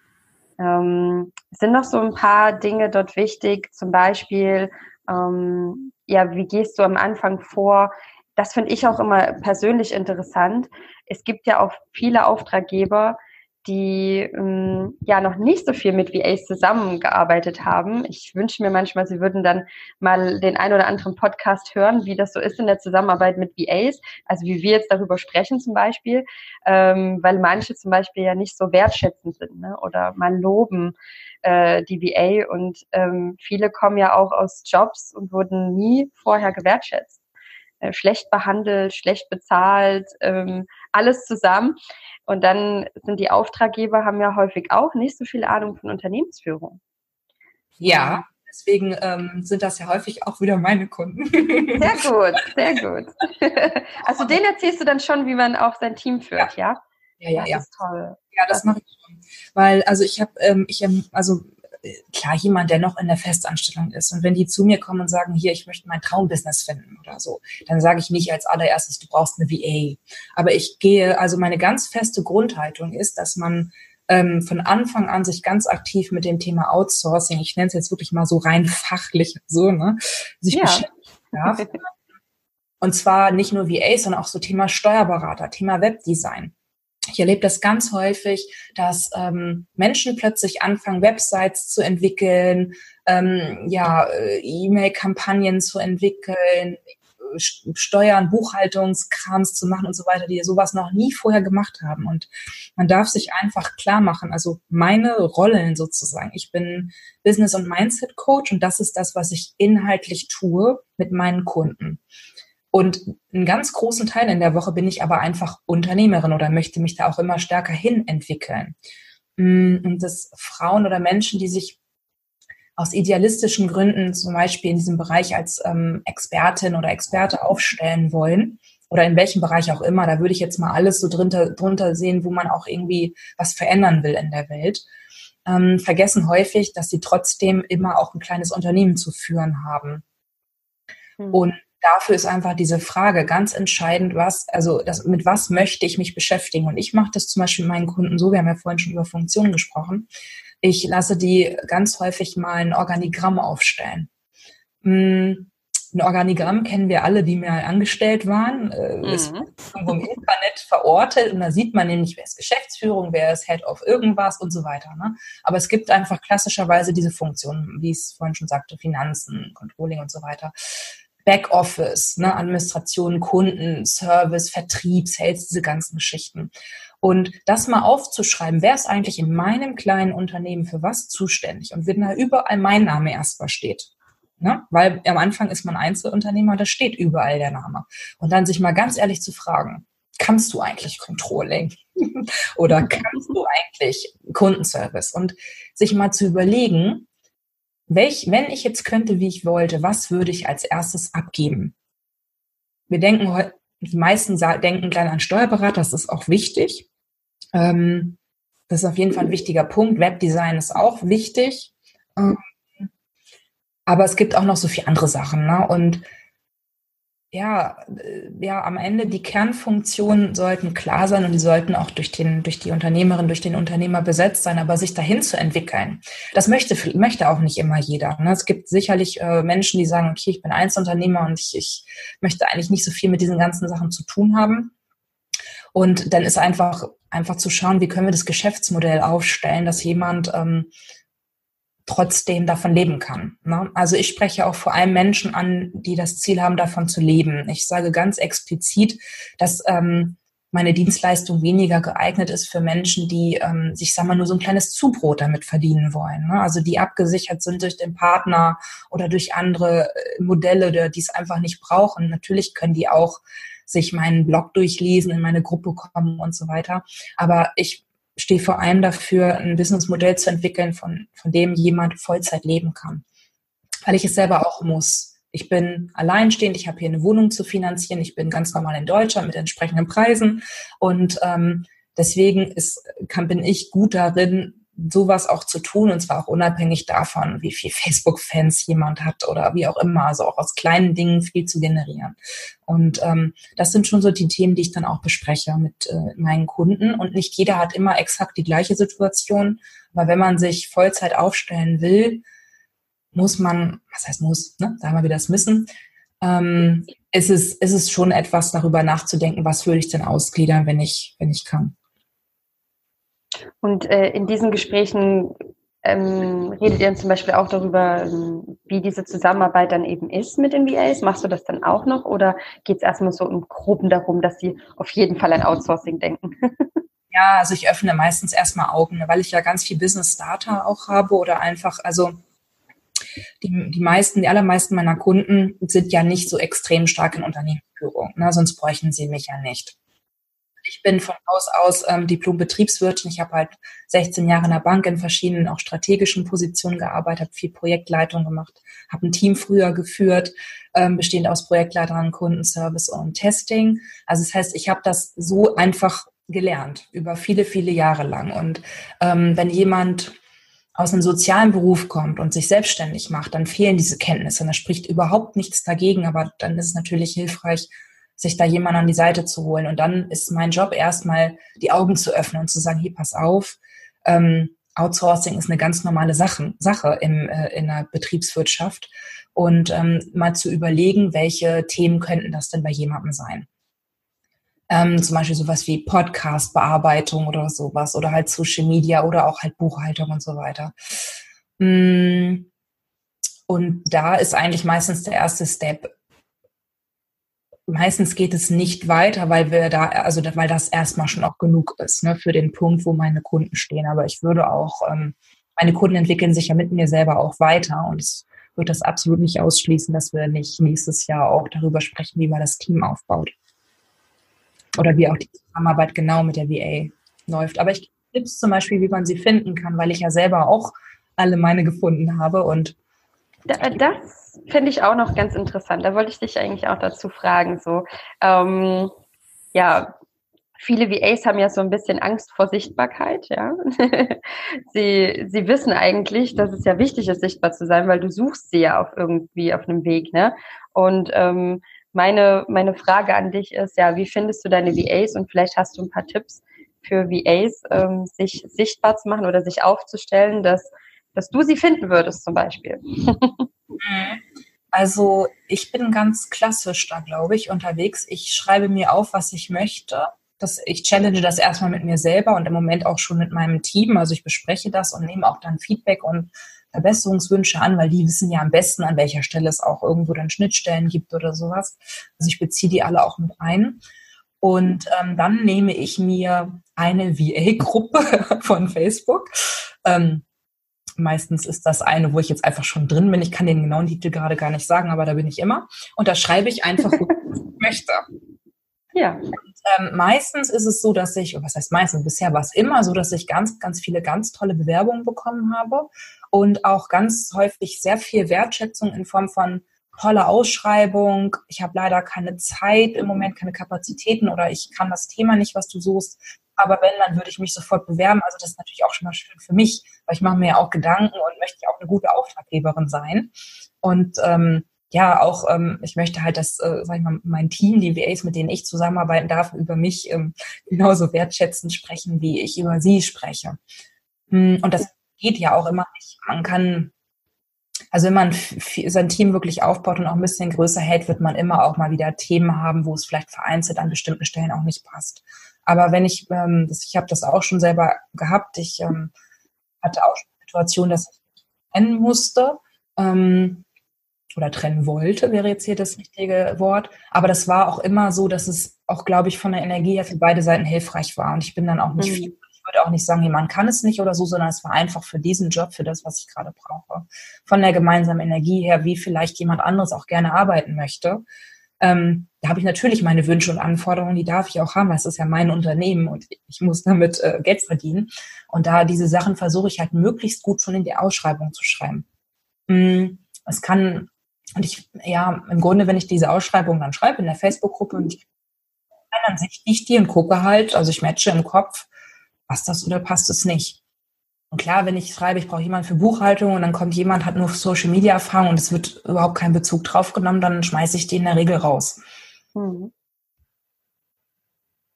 Ähm, sind noch so ein paar Dinge dort wichtig, zum Beispiel, ähm, ja, wie gehst du am Anfang vor? Das finde ich auch immer persönlich interessant. Es gibt ja auch viele Auftraggeber, die ähm, ja noch nicht so viel mit VAs zusammengearbeitet haben. Ich wünsche mir manchmal, sie würden dann mal den ein oder anderen Podcast hören, wie das so ist in der Zusammenarbeit mit VAs, also wie wir jetzt darüber sprechen zum Beispiel, ähm, weil manche zum Beispiel ja nicht so wertschätzend sind ne? oder mal loben äh, die VA und ähm, viele kommen ja auch aus Jobs und wurden nie vorher gewertschätzt. Äh, schlecht behandelt, schlecht bezahlt, ähm, alles zusammen. Und dann sind die Auftraggeber, haben ja häufig auch nicht so viel Ahnung von Unternehmensführung. Ja, deswegen ähm, sind das ja häufig auch wieder meine Kunden. Sehr gut, sehr gut. Also den erzählst du dann schon, wie man auch sein Team führt, ja? Ja, ja, ja. Das ja. ist toll. Ja, das, das mache ich schon. Weil, also ich habe, ähm, ich, ähm, also klar jemand, der noch in der Festanstellung ist. Und wenn die zu mir kommen und sagen, hier, ich möchte mein Traumbusiness finden oder so, dann sage ich nicht als allererstes, du brauchst eine VA. Aber ich gehe, also meine ganz feste Grundhaltung ist, dass man ähm, von Anfang an sich ganz aktiv mit dem Thema Outsourcing, ich nenne es jetzt wirklich mal so rein fachlich so, ne, sich ja. beschäftigen darf. Und zwar nicht nur VA, sondern auch so Thema Steuerberater, Thema Webdesign. Ich erlebe das ganz häufig, dass ähm, Menschen plötzlich anfangen, Websites zu entwickeln, ähm, ja, äh, E-Mail-Kampagnen zu entwickeln, Steuern, Buchhaltungskrams zu machen und so weiter, die sowas noch nie vorher gemacht haben. Und man darf sich einfach klar machen, also meine Rollen sozusagen. Ich bin Business- und Mindset-Coach und das ist das, was ich inhaltlich tue mit meinen Kunden. Und einen ganz großen Teil in der Woche bin ich aber einfach Unternehmerin oder möchte mich da auch immer stärker hin entwickeln. Mm, und dass Frauen oder Menschen, die sich aus idealistischen Gründen zum Beispiel in diesem Bereich als ähm, Expertin oder Experte aufstellen wollen, oder in welchem Bereich auch immer, da würde ich jetzt mal alles so drunter, drunter sehen, wo man auch irgendwie was verändern will in der Welt, ähm, vergessen häufig, dass sie trotzdem immer auch ein kleines Unternehmen zu führen haben. Mhm. Und dafür ist einfach diese Frage ganz entscheidend, was, also das, mit was möchte ich mich beschäftigen? Und ich mache das zum Beispiel meinen Kunden so, wir haben ja vorhin schon über Funktionen gesprochen. Ich lasse die ganz häufig mal ein Organigramm aufstellen. Hm, ein Organigramm kennen wir alle, die mal angestellt waren. Äh, mhm. Ist irgendwo im Internet verortet und da sieht man nämlich, wer ist Geschäftsführung, wer ist Head of irgendwas und so weiter. Ne? Aber es gibt einfach klassischerweise diese Funktionen, wie ich es vorhin schon sagte, Finanzen, Controlling und so weiter. Backoffice, ne, Administration, Kunden, Service, Vertrieb, Sales, diese ganzen Geschichten. Und das mal aufzuschreiben, wer ist eigentlich in meinem kleinen Unternehmen für was zuständig und wenn da überall mein Name erstmal steht. Ne? Weil am Anfang ist man Einzelunternehmer, da steht überall der Name. Und dann sich mal ganz ehrlich zu fragen, kannst du eigentlich Controlling? Oder kannst du eigentlich Kundenservice? Und sich mal zu überlegen, welch, wenn ich jetzt könnte, wie ich wollte, was würde ich als erstes abgeben? Wir denken, die meisten denken gleich an Steuerberater, das ist auch wichtig. Ähm, das ist auf jeden Fall ein wichtiger Punkt. Webdesign ist auch wichtig. Ähm, aber es gibt auch noch so viele andere Sachen. Ne? Und ja, äh, ja, am Ende die Kernfunktionen sollten klar sein und die sollten auch durch den, durch die Unternehmerin, durch den Unternehmer besetzt sein, aber sich dahin zu entwickeln. Das möchte, möchte auch nicht immer jeder. Ne? Es gibt sicherlich äh, Menschen, die sagen, okay, ich bin Einzelunternehmer und ich, ich möchte eigentlich nicht so viel mit diesen ganzen Sachen zu tun haben. Und dann ist einfach, einfach zu schauen, wie können wir das Geschäftsmodell aufstellen, dass jemand ähm, trotzdem davon leben kann. Ne? Also ich spreche auch vor allem Menschen an, die das Ziel haben, davon zu leben. Ich sage ganz explizit, dass ähm, meine Dienstleistung weniger geeignet ist für Menschen, die ähm, sich, sagen wir, nur so ein kleines Zubrot damit verdienen wollen. Ne? Also die abgesichert sind durch den Partner oder durch andere äh, Modelle, die es einfach nicht brauchen. Natürlich können die auch sich meinen Blog durchlesen, in meine Gruppe kommen und so weiter. Aber ich stehe vor allem dafür, ein Businessmodell zu entwickeln, von, von dem jemand Vollzeit leben kann. Weil ich es selber auch muss. Ich bin alleinstehend, ich habe hier eine Wohnung zu finanzieren, ich bin ganz normal in Deutschland mit entsprechenden Preisen und ähm, deswegen ist, kann, bin ich gut darin, sowas auch zu tun und zwar auch unabhängig davon, wie viel Facebook-Fans jemand hat oder wie auch immer, also auch aus kleinen Dingen viel zu generieren. Und ähm, das sind schon so die Themen, die ich dann auch bespreche mit äh, meinen Kunden. Und nicht jeder hat immer exakt die gleiche Situation, aber wenn man sich Vollzeit aufstellen will, muss man, was heißt muss, ne? da haben wir wieder das Müssen, ähm, ist es, ist es schon etwas darüber nachzudenken, was würde ich denn ausgliedern, wenn ich, wenn ich kann. Und äh, in diesen Gesprächen ähm, redet ihr zum Beispiel auch darüber, ähm, wie diese Zusammenarbeit dann eben ist mit den VAs? Machst du das dann auch noch oder geht es erstmal so im Groben darum, dass sie auf jeden Fall an Outsourcing denken? ja, also ich öffne meistens erstmal Augen, weil ich ja ganz viel Business Data auch habe oder einfach, also die, die meisten, die allermeisten meiner Kunden sind ja nicht so extrem stark in Unternehmensführung, ne, sonst bräuchten sie mich ja nicht. Ich bin von Haus aus ähm, Diplom-Betriebswirtin. Ich habe halt 16 Jahre in der Bank in verschiedenen auch strategischen Positionen gearbeitet, habe viel Projektleitung gemacht, habe ein Team früher geführt, ähm, bestehend aus Projektleitern, Kundenservice und Testing. Also das heißt, ich habe das so einfach gelernt über viele, viele Jahre lang. Und ähm, wenn jemand aus einem sozialen Beruf kommt und sich selbstständig macht, dann fehlen diese Kenntnisse. Und da spricht überhaupt nichts dagegen, aber dann ist es natürlich hilfreich, sich da jemand an die Seite zu holen. Und dann ist mein Job erstmal, die Augen zu öffnen und zu sagen, hier, pass auf, ähm, Outsourcing ist eine ganz normale Sache, Sache im, äh, in der Betriebswirtschaft. Und ähm, mal zu überlegen, welche Themen könnten das denn bei jemandem sein. Ähm, zum Beispiel sowas wie Podcast-Bearbeitung oder sowas oder halt Social Media oder auch halt Buchhaltung und so weiter. Mm. Und da ist eigentlich meistens der erste Step, meistens geht es nicht weiter, weil wir da, also weil das erstmal schon auch genug ist, ne, für den Punkt, wo meine Kunden stehen. Aber ich würde auch, ähm, meine Kunden entwickeln sich ja mit mir selber auch weiter und es wird das absolut nicht ausschließen, dass wir nicht nächstes Jahr auch darüber sprechen, wie man das Team aufbaut. Oder wie auch die Zusammenarbeit genau mit der VA läuft. Aber ich Tipps zum Beispiel, wie man sie finden kann, weil ich ja selber auch alle meine gefunden habe und das finde ich auch noch ganz interessant. Da wollte ich dich eigentlich auch dazu fragen. So, ähm, ja, viele VAs haben ja so ein bisschen Angst vor Sichtbarkeit, ja. sie, sie wissen eigentlich, dass es ja wichtig ist, sichtbar zu sein, weil du suchst sie ja auf irgendwie auf einem Weg, ne? Und ähm, meine, meine Frage an dich ist, ja, wie findest du deine VAs und vielleicht hast du ein paar Tipps für VAs, ähm, sich sichtbar zu machen oder sich aufzustellen, dass, dass du sie finden würdest zum Beispiel. Also ich bin ganz klassisch da, glaube ich, unterwegs. Ich schreibe mir auf, was ich möchte. Das, ich challenge das erstmal mit mir selber und im Moment auch schon mit meinem Team. Also ich bespreche das und nehme auch dann Feedback und Verbesserungswünsche an, weil die wissen ja am besten, an welcher Stelle es auch irgendwo dann Schnittstellen gibt oder sowas. Also ich beziehe die alle auch mit ein. Und ähm, dann nehme ich mir eine VA-Gruppe von Facebook. Ähm, Meistens ist das eine, wo ich jetzt einfach schon drin bin. Ich kann den genauen Titel gerade gar nicht sagen, aber da bin ich immer. Und da schreibe ich einfach, wo ich möchte. Ja. Und, ähm, meistens ist es so, dass ich, was heißt meistens, bisher war es immer so, dass ich ganz, ganz viele ganz tolle Bewerbungen bekommen habe und auch ganz häufig sehr viel Wertschätzung in Form von toller Ausschreibung. Ich habe leider keine Zeit im Moment, keine Kapazitäten oder ich kann das Thema nicht, was du suchst. Aber wenn, dann würde ich mich sofort bewerben. Also das ist natürlich auch schon mal schön für mich, weil ich mache mir ja auch Gedanken und möchte ja auch eine gute Auftraggeberin sein. Und ähm, ja, auch ähm, ich möchte halt, dass, äh, sag ich mal, mein Team, die VAs, mit denen ich zusammenarbeiten darf, über mich ähm, genauso wertschätzend sprechen, wie ich über sie spreche. Hm, und das geht ja auch immer nicht. Man kann, also wenn man sein Team wirklich aufbaut und auch ein bisschen größer hält, wird man immer auch mal wieder Themen haben, wo es vielleicht vereinzelt an bestimmten Stellen auch nicht passt. Aber wenn ich, ähm, das, ich habe das auch schon selber gehabt, ich ähm, hatte auch schon Situationen, dass ich trennen musste ähm, oder trennen wollte, wäre jetzt hier das richtige Wort. Aber das war auch immer so, dass es auch, glaube ich, von der Energie her für beide Seiten hilfreich war. Und ich bin dann auch nicht mhm. viel ich würde auch nicht sagen, jemand kann es nicht oder so, sondern es war einfach für diesen Job, für das, was ich gerade brauche. Von der gemeinsamen Energie her, wie vielleicht jemand anderes auch gerne arbeiten möchte. Ähm, da habe ich natürlich meine Wünsche und Anforderungen, die darf ich auch haben, weil es ist ja mein Unternehmen und ich muss damit äh, Geld verdienen. Und da diese Sachen versuche ich halt möglichst gut schon in die Ausschreibung zu schreiben. Mm, es kann, und ich, ja, im Grunde, wenn ich diese Ausschreibung dann schreibe in der Facebook-Gruppe und ich dann sichte ich die und gucke halt, also ich matche im Kopf, passt das oder passt es nicht. Und klar, wenn ich schreibe, ich brauche jemanden für Buchhaltung und dann kommt jemand, hat nur Social Media Erfahrung und es wird überhaupt kein Bezug drauf genommen, dann schmeiße ich die in der Regel raus. Mhm.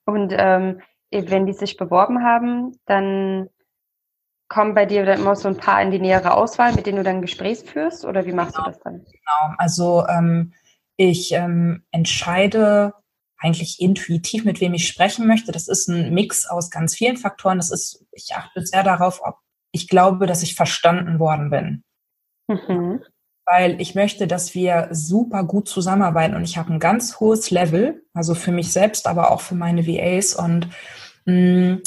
Und ähm, wenn die sich beworben haben, dann kommen bei dir dann immer so ein paar in die nähere Auswahl, mit denen du dann Gespräch führst oder wie machst genau. du das dann? Genau, also ähm, ich ähm, entscheide eigentlich intuitiv, mit wem ich sprechen möchte. Das ist ein Mix aus ganz vielen Faktoren. Das ist, ich achte sehr darauf, ob ich glaube, dass ich verstanden worden bin. Mhm. Weil ich möchte, dass wir super gut zusammenarbeiten und ich habe ein ganz hohes Level, also für mich selbst, aber auch für meine VAs und mh, mm,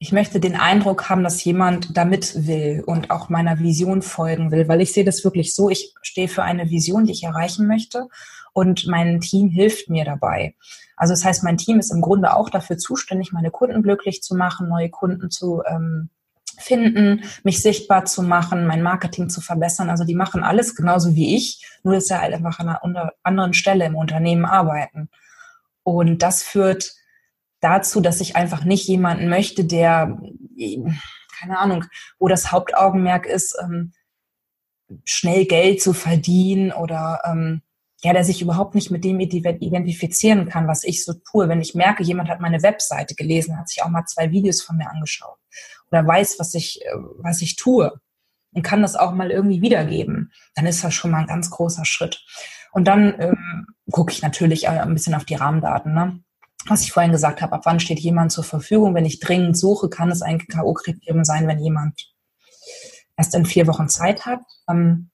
ich möchte den Eindruck haben, dass jemand damit will und auch meiner Vision folgen will, weil ich sehe das wirklich so, ich stehe für eine Vision, die ich erreichen möchte und mein Team hilft mir dabei. Also das heißt, mein Team ist im Grunde auch dafür zuständig, meine Kunden glücklich zu machen, neue Kunden zu ähm, finden, mich sichtbar zu machen, mein Marketing zu verbessern. Also die machen alles genauso wie ich, nur dass sie halt einfach an einer anderen Stelle im Unternehmen arbeiten. Und das führt dazu, dass ich einfach nicht jemanden möchte, der, keine Ahnung, wo das Hauptaugenmerk ist, ähm, schnell Geld zu verdienen oder ähm, ja, der sich überhaupt nicht mit dem identifizieren kann, was ich so tue. Wenn ich merke, jemand hat meine Webseite gelesen, hat sich auch mal zwei Videos von mir angeschaut oder weiß, was ich, äh, was ich tue und kann das auch mal irgendwie wiedergeben, dann ist das schon mal ein ganz großer Schritt. Und dann ähm, gucke ich natürlich ein bisschen auf die Rahmendaten. Ne? was ich vorhin gesagt habe, ab wann steht jemand zur Verfügung. Wenn ich dringend suche, kann es ein K.O.-Kriterium sein, wenn jemand erst in vier Wochen Zeit hat. Ähm,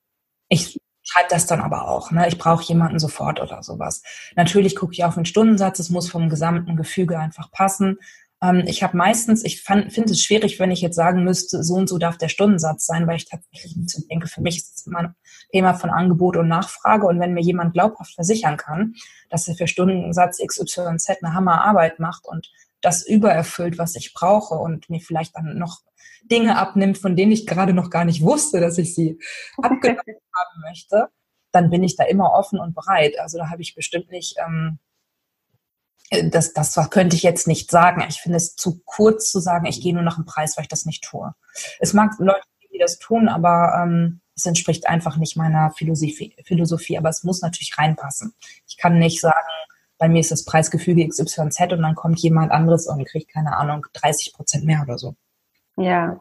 ich schreibe das dann aber auch. Ne? Ich brauche jemanden sofort oder sowas. Natürlich gucke ich auf den Stundensatz. Es muss vom gesamten Gefüge einfach passen. Ähm, ich habe meistens, ich finde es schwierig, wenn ich jetzt sagen müsste, so und so darf der Stundensatz sein, weil ich tatsächlich denke, für mich ist es immer ein Thema von Angebot und Nachfrage. Und wenn mir jemand glaubhaft versichern kann, dass er für Stundensatz XYZ eine Hammerarbeit macht und das übererfüllt, was ich brauche und mir vielleicht dann noch Dinge abnimmt, von denen ich gerade noch gar nicht wusste, dass ich sie abgenommen haben möchte, dann bin ich da immer offen und bereit. Also da habe ich bestimmt nicht ähm, äh, das, das könnte ich jetzt nicht sagen. Ich finde es zu kurz zu sagen, ich gehe nur nach dem Preis, weil ich das nicht tue. Es mag Leute, die das tun, aber ähm, es entspricht einfach nicht meiner Philosophie, Philosophie. Aber es muss natürlich reinpassen. Ich kann nicht sagen, bei mir ist das Preisgefüge XYZ und dann kommt jemand anderes und kriegt, keine Ahnung, 30 Prozent mehr oder so. Ja.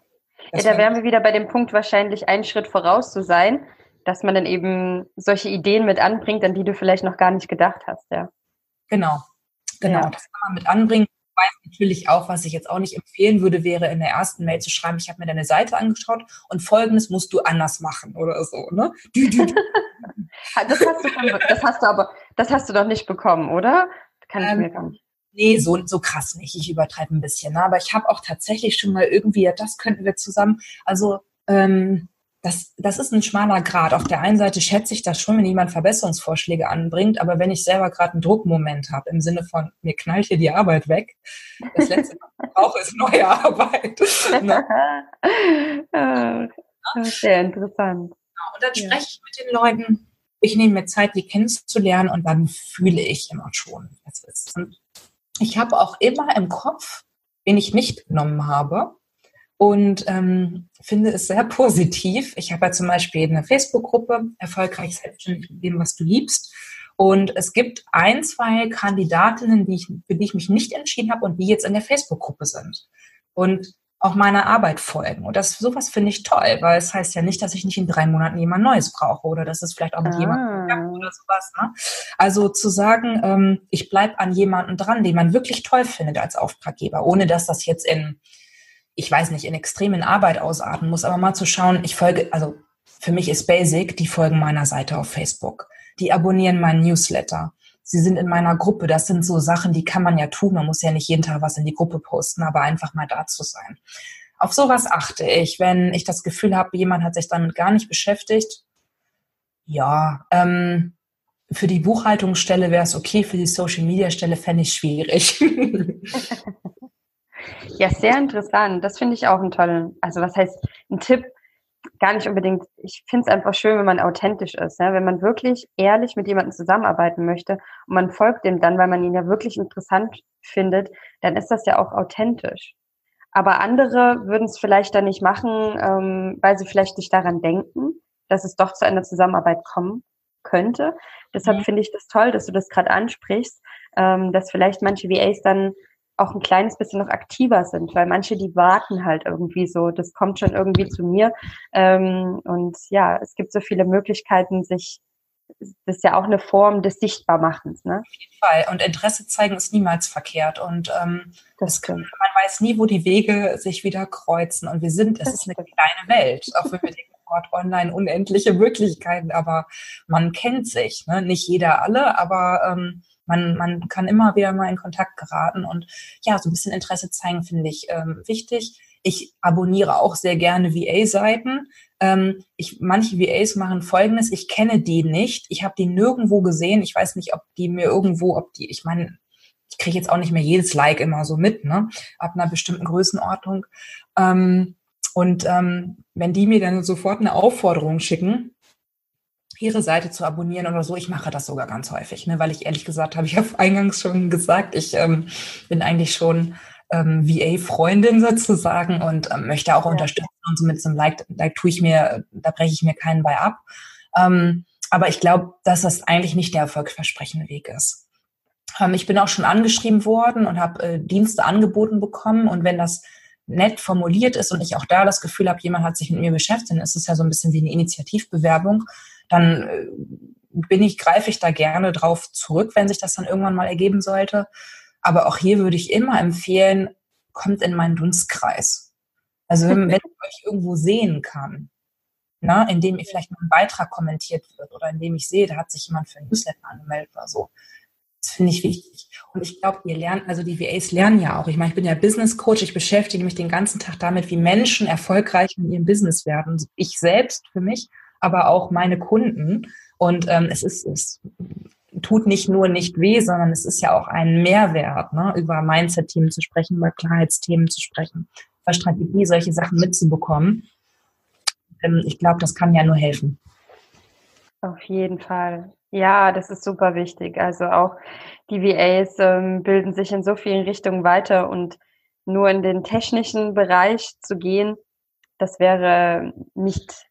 ja da wären wir wieder bei dem Punkt, wahrscheinlich einen Schritt voraus zu sein, dass man dann eben solche Ideen mit anbringt, an die du vielleicht noch gar nicht gedacht hast, ja. Genau, Genau, ja. das kann man mit anbringen. Ich weiß natürlich auch, was ich jetzt auch nicht empfehlen würde, wäre in der ersten Mail zu schreiben, ich habe mir deine Seite angeschaut und folgendes musst du anders machen oder so, ne? das, hast du schon, das hast du aber, das hast du doch nicht bekommen, oder? Kann ich ähm, mir gar nicht. Nee, so, so krass nicht. Ich übertreibe ein bisschen. Ne? Aber ich habe auch tatsächlich schon mal irgendwie, das könnten wir zusammen, also ähm, das, das ist ein schmaler Grad. Auf der einen Seite schätze ich das schon, wenn jemand Verbesserungsvorschläge anbringt, aber wenn ich selber gerade einen Druckmoment habe, im Sinne von, mir knallt hier die Arbeit weg, das Letzte, was ich brauche, ist neue Arbeit. ne? Sehr interessant. Genau, und dann spreche ich mit den Leuten, ich nehme mir Zeit, die kennenzulernen und dann fühle ich immer schon, was ist. Und ich habe auch immer im Kopf, wen ich nicht genommen habe und ähm, finde es sehr positiv. Ich habe ja zum Beispiel eine Facebook-Gruppe, erfolgreich selbstständig mit dem, was du liebst. Und es gibt ein, zwei Kandidatinnen, die ich, für die ich mich nicht entschieden habe und die jetzt in der Facebook-Gruppe sind und auch meiner Arbeit folgen. Und das sowas finde ich toll, weil es heißt ja nicht, dass ich nicht in drei Monaten jemand Neues brauche oder dass es vielleicht auch mit ah. jemandem oder sowas. Ne? Also zu sagen, ähm, ich bleibe an jemanden dran, den man wirklich toll findet als Auftraggeber, ohne dass das jetzt in ich weiß nicht, in extremen Arbeit ausarten muss, aber mal zu schauen, ich folge, also für mich ist Basic, die folgen meiner Seite auf Facebook. Die abonnieren meinen Newsletter. Sie sind in meiner Gruppe. Das sind so Sachen, die kann man ja tun. Man muss ja nicht jeden Tag was in die Gruppe posten, aber einfach mal da zu sein. Auf sowas achte ich, wenn ich das Gefühl habe, jemand hat sich damit gar nicht beschäftigt. Ja, ähm, für die Buchhaltungsstelle wäre es okay, für die Social Media Stelle fände ich schwierig. Ja, sehr interessant. Das finde ich auch einen tollen, also was heißt ein Tipp? gar nicht unbedingt, ich finde es einfach schön, wenn man authentisch ist, ja? wenn man wirklich ehrlich mit jemandem zusammenarbeiten möchte und man folgt dem dann, weil man ihn ja wirklich interessant findet, dann ist das ja auch authentisch. Aber andere würden es vielleicht dann nicht machen, ähm, weil sie vielleicht nicht daran denken, dass es doch zu einer Zusammenarbeit kommen könnte. Deshalb mhm. finde ich das toll, dass du das gerade ansprichst, ähm, dass vielleicht manche VAs dann auch ein kleines bisschen noch aktiver sind, weil manche, die warten halt irgendwie so, das kommt schon irgendwie zu mir. Ähm, und ja, es gibt so viele Möglichkeiten, sich das ist ja auch eine Form des Sichtbarmachens. Ne? Auf jeden Fall. Und Interesse zeigen ist niemals verkehrt. Und ähm, das kann, man weiß nie, wo die Wege sich wieder kreuzen. Und wir sind, es ist eine kleine Welt, auch wenn wir denken, online unendliche Möglichkeiten, aber man kennt sich. Ne? Nicht jeder alle, aber ähm, man, man kann immer wieder mal in Kontakt geraten und ja, so ein bisschen Interesse zeigen finde ich ähm, wichtig. Ich abonniere auch sehr gerne VA-Seiten. Ähm, ich, manche VAs machen Folgendes: Ich kenne die nicht. Ich habe die nirgendwo gesehen. Ich weiß nicht, ob die mir irgendwo, ob die, ich meine, ich kriege jetzt auch nicht mehr jedes Like immer so mit, ne? Ab einer bestimmten Größenordnung. Ähm, und ähm, wenn die mir dann sofort eine Aufforderung schicken, ihre Seite zu abonnieren oder so. Ich mache das sogar ganz häufig, ne, weil ich ehrlich gesagt habe, ich habe eingangs schon gesagt, ich ähm, bin eigentlich schon ähm, VA-Freundin sozusagen und ähm, möchte auch ja. unterstützen und so mit so einem Like, like tue ich mir, da breche ich mir keinen bei ab. Ähm, aber ich glaube, dass das eigentlich nicht der erfolgversprechende Weg ist. Ähm, ich bin auch schon angeschrieben worden und habe äh, Dienste angeboten bekommen und wenn das nett formuliert ist und ich auch da das Gefühl habe, jemand hat sich mit mir beschäftigt, dann ist es ja so ein bisschen wie eine Initiativbewerbung dann äh, bin ich, greife ich da gerne drauf zurück, wenn sich das dann irgendwann mal ergeben sollte. Aber auch hier würde ich immer empfehlen, kommt in meinen Dunstkreis. Also wenn, wenn ich euch irgendwo sehen kann, na, ne, indem ihr vielleicht mal ein Beitrag kommentiert wird oder indem ich sehe, da hat sich jemand für ein Newsletter angemeldet oder so. Das finde ich wichtig. Und ich glaube, ihr lernt, also die VAs lernen ja auch. Ich meine, ich bin ja Business Coach, ich beschäftige mich den ganzen Tag damit, wie Menschen erfolgreich in ihrem Business werden. Ich selbst für mich aber auch meine Kunden. Und ähm, es ist, es tut nicht nur nicht weh, sondern es ist ja auch ein Mehrwert, ne, über Mindset-Themen zu sprechen, über Klarheitsthemen zu sprechen, über Strategie, solche Sachen mitzubekommen. Ähm, ich glaube, das kann ja nur helfen. Auf jeden Fall. Ja, das ist super wichtig. Also auch die VAs ähm, bilden sich in so vielen Richtungen weiter und nur in den technischen Bereich zu gehen, das wäre nicht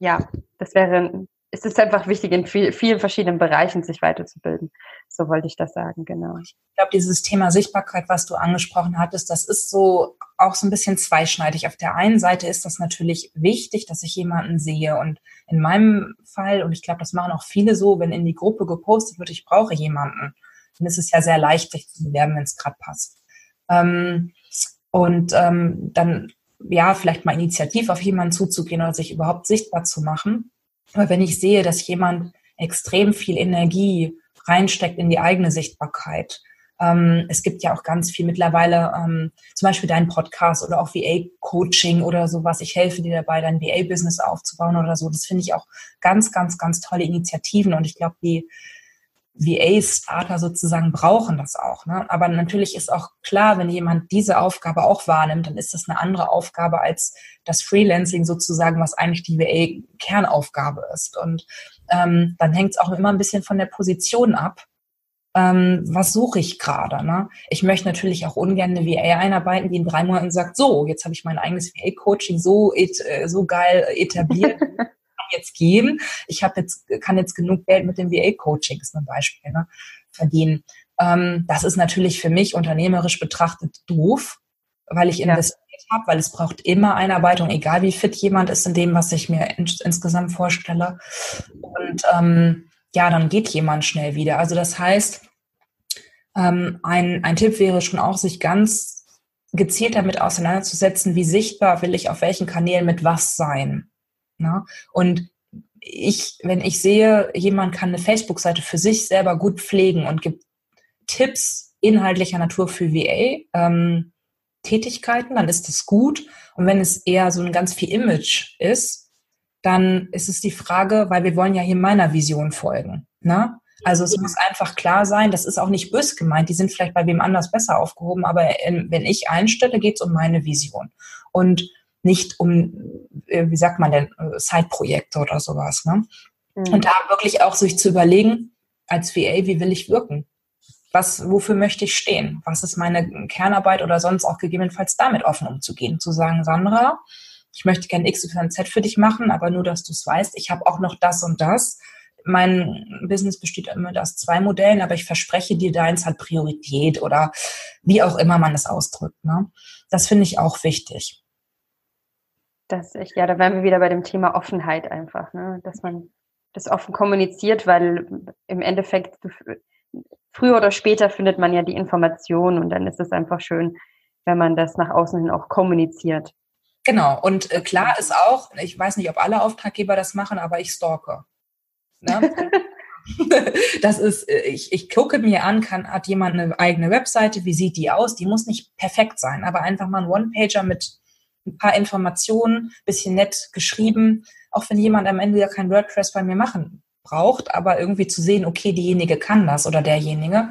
ja, das wäre, es ist einfach wichtig, in viel, vielen verschiedenen Bereichen sich weiterzubilden. So wollte ich das sagen, genau. Ich glaube, dieses Thema Sichtbarkeit, was du angesprochen hattest, das ist so auch so ein bisschen zweischneidig. Auf der einen Seite ist das natürlich wichtig, dass ich jemanden sehe. Und in meinem Fall, und ich glaube, das machen auch viele so, wenn in die Gruppe gepostet wird, ich brauche jemanden, dann ist es ja sehr leicht, sich zu bewerben, wenn es gerade passt. Ähm, und ähm, dann ja, vielleicht mal initiativ auf jemanden zuzugehen oder sich überhaupt sichtbar zu machen. Aber wenn ich sehe, dass jemand extrem viel Energie reinsteckt in die eigene Sichtbarkeit, ähm, es gibt ja auch ganz viel mittlerweile, ähm, zum Beispiel dein Podcast oder auch VA-Coaching oder sowas. Ich helfe dir dabei, dein VA-Business aufzubauen oder so. Das finde ich auch ganz, ganz, ganz tolle Initiativen und ich glaube, die VA-Starter sozusagen brauchen das auch. Ne? Aber natürlich ist auch klar, wenn jemand diese Aufgabe auch wahrnimmt, dann ist das eine andere Aufgabe als das Freelancing sozusagen, was eigentlich die VA-Kernaufgabe ist. Und ähm, dann hängt es auch immer ein bisschen von der Position ab. Ähm, was suche ich gerade? Ne? Ich möchte natürlich auch ungern eine VA einarbeiten, die in drei Monaten sagt, so, jetzt habe ich mein eigenes VA-Coaching so, äh, so geil etabliert. jetzt gehen. Ich habe jetzt, kann jetzt genug Geld mit dem VA-Coaching zum Beispiel ne, verdienen. Ähm, das ist natürlich für mich unternehmerisch betrachtet doof, weil ich investiert ja. habe, weil es braucht immer Einarbeitung, egal wie fit jemand ist in dem, was ich mir ins, insgesamt vorstelle. Und ähm, ja, dann geht jemand schnell wieder. Also das heißt, ähm, ein, ein Tipp wäre schon auch, sich ganz gezielt damit auseinanderzusetzen, wie sichtbar will ich auf welchen Kanälen mit was sein. Ne? Und ich, wenn ich sehe, jemand kann eine Facebook-Seite für sich selber gut pflegen und gibt Tipps inhaltlicher Natur für VA, ähm, Tätigkeiten, dann ist das gut. Und wenn es eher so ein ganz viel Image ist, dann ist es die Frage, weil wir wollen ja hier meiner Vision folgen. Ne? Also es muss einfach klar sein, das ist auch nicht bös gemeint, die sind vielleicht bei wem anders besser aufgehoben, aber wenn ich einstelle, geht es um meine Vision. Und nicht um, wie sagt man denn, äh, Side-Projekte oder sowas. Ne? Mhm. Und da wirklich auch sich zu überlegen, als VA, wie will ich wirken? Was, wofür möchte ich stehen? Was ist meine Kernarbeit oder sonst auch gegebenenfalls damit offen umzugehen? Zu sagen, Sandra, ich möchte gerne X, Y, Z für dich machen, aber nur, dass du es weißt, ich habe auch noch das und das. Mein Business besteht immer aus zwei Modellen, aber ich verspreche dir, deins hat Priorität oder wie auch immer man es ausdrückt. Ne? Das finde ich auch wichtig. Das ich, ja, da wären wir wieder bei dem Thema Offenheit einfach, ne? dass man das offen kommuniziert, weil im Endeffekt früher oder später findet man ja die Information und dann ist es einfach schön, wenn man das nach außen hin auch kommuniziert. Genau, und äh, klar ist auch, ich weiß nicht, ob alle Auftraggeber das machen, aber ich stalke. Ne? das ist, äh, ich, ich gucke mir an, kann, hat jemand eine eigene Webseite, wie sieht die aus? Die muss nicht perfekt sein, aber einfach mal ein One-Pager mit ein paar Informationen, bisschen nett geschrieben, auch wenn jemand am Ende ja kein WordPress bei mir machen braucht, aber irgendwie zu sehen, okay, diejenige kann das oder derjenige,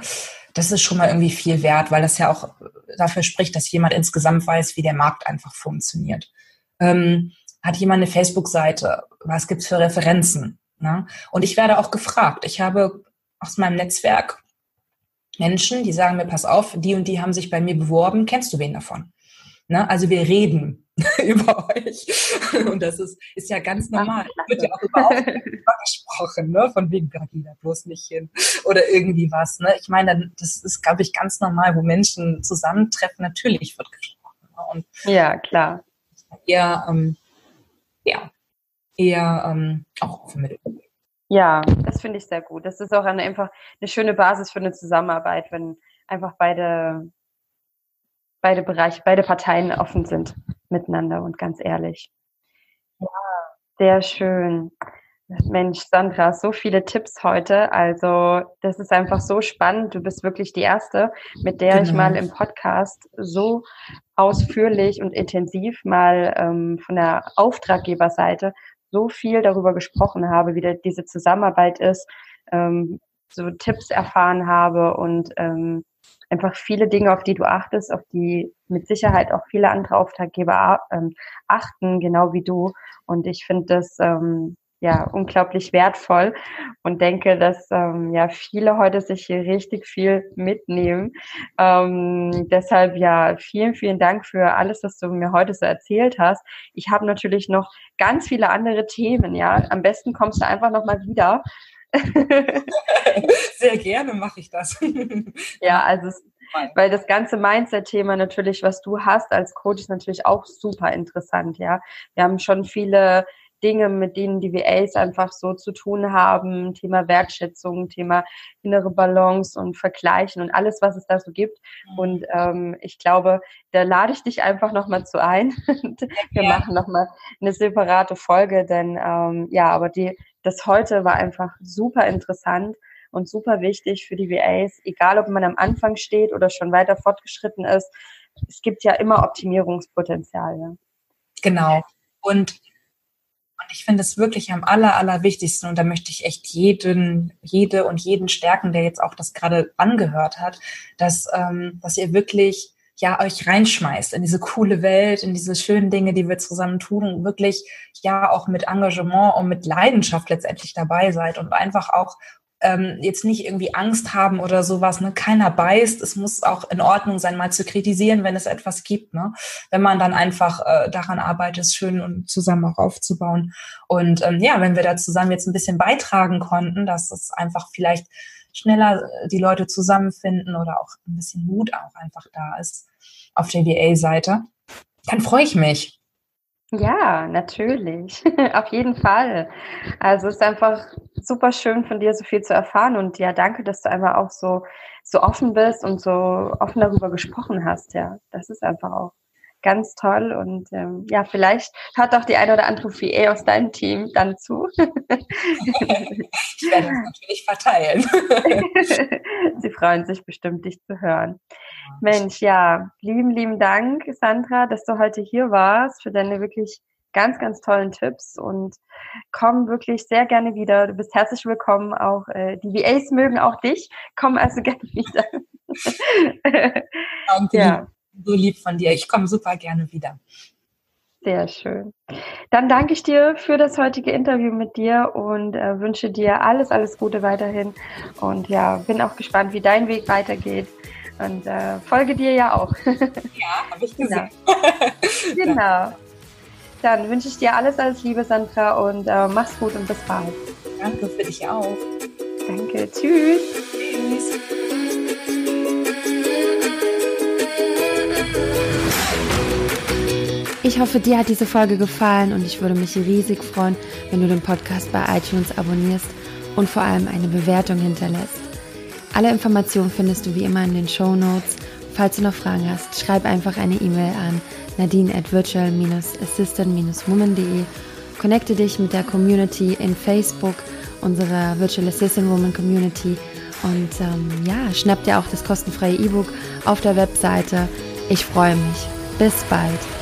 das ist schon mal irgendwie viel wert, weil das ja auch dafür spricht, dass jemand insgesamt weiß, wie der Markt einfach funktioniert. Ähm, hat jemand eine Facebook-Seite? Was gibt's für Referenzen? Ne? Und ich werde auch gefragt. Ich habe aus meinem Netzwerk Menschen, die sagen mir, pass auf, die und die haben sich bei mir beworben, kennst du wen davon? Ne? Also wir reden über euch. Und das ist, ist ja ganz normal. Ach, wird ja auch überhaupt gesprochen, ne? von wegen, da geh da bloß nicht hin oder irgendwie was. Ne? Ich meine, das ist, glaube ich, ganz normal, wo Menschen zusammentreffen. Natürlich wird gesprochen. Ne? Und ja, klar. Eher, ähm, ja, eher ähm, auch vermittelt. Ja, das finde ich sehr gut. Das ist auch eine, einfach eine schöne Basis für eine Zusammenarbeit, wenn einfach beide beide Bereiche, beide Parteien offen sind miteinander und ganz ehrlich. Ja, sehr schön. Mensch, Sandra, so viele Tipps heute. Also, das ist einfach so spannend. Du bist wirklich die Erste, mit der genau. ich mal im Podcast so ausführlich und intensiv mal ähm, von der Auftraggeberseite so viel darüber gesprochen habe, wie diese Zusammenarbeit ist, ähm, so Tipps erfahren habe und ähm, einfach viele Dinge, auf die du achtest, auf die mit Sicherheit auch viele andere Auftraggeber ähm, achten, genau wie du. Und ich finde das ähm, ja unglaublich wertvoll und denke, dass ähm, ja viele heute sich hier richtig viel mitnehmen. Ähm, deshalb ja vielen, vielen Dank für alles, was du mir heute so erzählt hast. Ich habe natürlich noch ganz viele andere Themen. Ja, am besten kommst du einfach noch mal wieder Sehr gerne mache ich das. ja, also weil das ganze Mindset-Thema natürlich, was du hast als Coach, ist natürlich auch super interessant, ja. Wir haben schon viele Dinge, mit denen die VAs einfach so zu tun haben, Thema Wertschätzung, Thema innere Balance und Vergleichen und alles, was es da so gibt. Mhm. Und ähm, ich glaube, da lade ich dich einfach nochmal zu ein. Wir ja. machen nochmal eine separate Folge, denn ähm, ja, aber die, das heute war einfach super interessant und super wichtig für die VAs, egal ob man am Anfang steht oder schon weiter fortgeschritten ist. Es gibt ja immer Optimierungspotenzial. Ja. Genau. Und und ich finde es wirklich am aller, allerwichtigsten, und da möchte ich echt jeden, jede und jeden stärken, der jetzt auch das gerade angehört hat, dass, ähm, dass ihr wirklich ja euch reinschmeißt in diese coole Welt, in diese schönen Dinge, die wir zusammen tun und wirklich ja auch mit Engagement und mit Leidenschaft letztendlich dabei seid und einfach auch ähm, jetzt nicht irgendwie Angst haben oder sowas. Ne? Keiner beißt. Es muss auch in Ordnung sein, mal zu kritisieren, wenn es etwas gibt. Ne? Wenn man dann einfach äh, daran arbeitet, es schön und zusammen auch aufzubauen. Und ähm, ja, wenn wir da zusammen jetzt ein bisschen beitragen konnten, dass es einfach vielleicht schneller äh, die Leute zusammenfinden oder auch ein bisschen Mut auch einfach da ist auf der VA-Seite, dann freue ich mich. Ja, natürlich. Auf jeden Fall. Also es ist einfach super schön von dir so viel zu erfahren und ja, danke, dass du einmal auch so, so offen bist und so offen darüber gesprochen hast. Ja, das ist einfach auch ganz toll und ähm, ja, vielleicht hört auch die eine oder andere VA aus deinem Team dann zu. ich werde es natürlich verteilen. Sie freuen sich bestimmt, dich zu hören. Mensch, ja, lieben, lieben Dank, Sandra, dass du heute hier warst für deine wirklich ganz, ganz tollen Tipps und komm wirklich sehr gerne wieder. Du bist herzlich willkommen. Auch äh, die VAs mögen auch dich. Komm also gerne wieder. Danke. Ja so lieb von dir. Ich komme super gerne wieder. Sehr schön. Dann danke ich dir für das heutige Interview mit dir und äh, wünsche dir alles, alles Gute weiterhin. Und ja, bin auch gespannt, wie dein Weg weitergeht. Und äh, folge dir ja auch. Ja, habe ich gesehen. Genau. genau. Dann wünsche ich dir alles, alles Liebe, Sandra, und äh, mach's gut und bis bald. Danke für dich auch. Danke. Tschüss. Tschüss. Ich hoffe, dir hat diese Folge gefallen und ich würde mich riesig freuen, wenn du den Podcast bei iTunes abonnierst und vor allem eine Bewertung hinterlässt. Alle Informationen findest du wie immer in den Show Notes. Falls du noch Fragen hast, schreib einfach eine E-Mail an nadine at virtual-assistant-woman.de. Connecte dich mit der Community in Facebook, unserer Virtual Assistant Woman Community. Und ähm, ja, schnapp dir auch das kostenfreie E-Book auf der Webseite. Ich freue mich. Bis bald.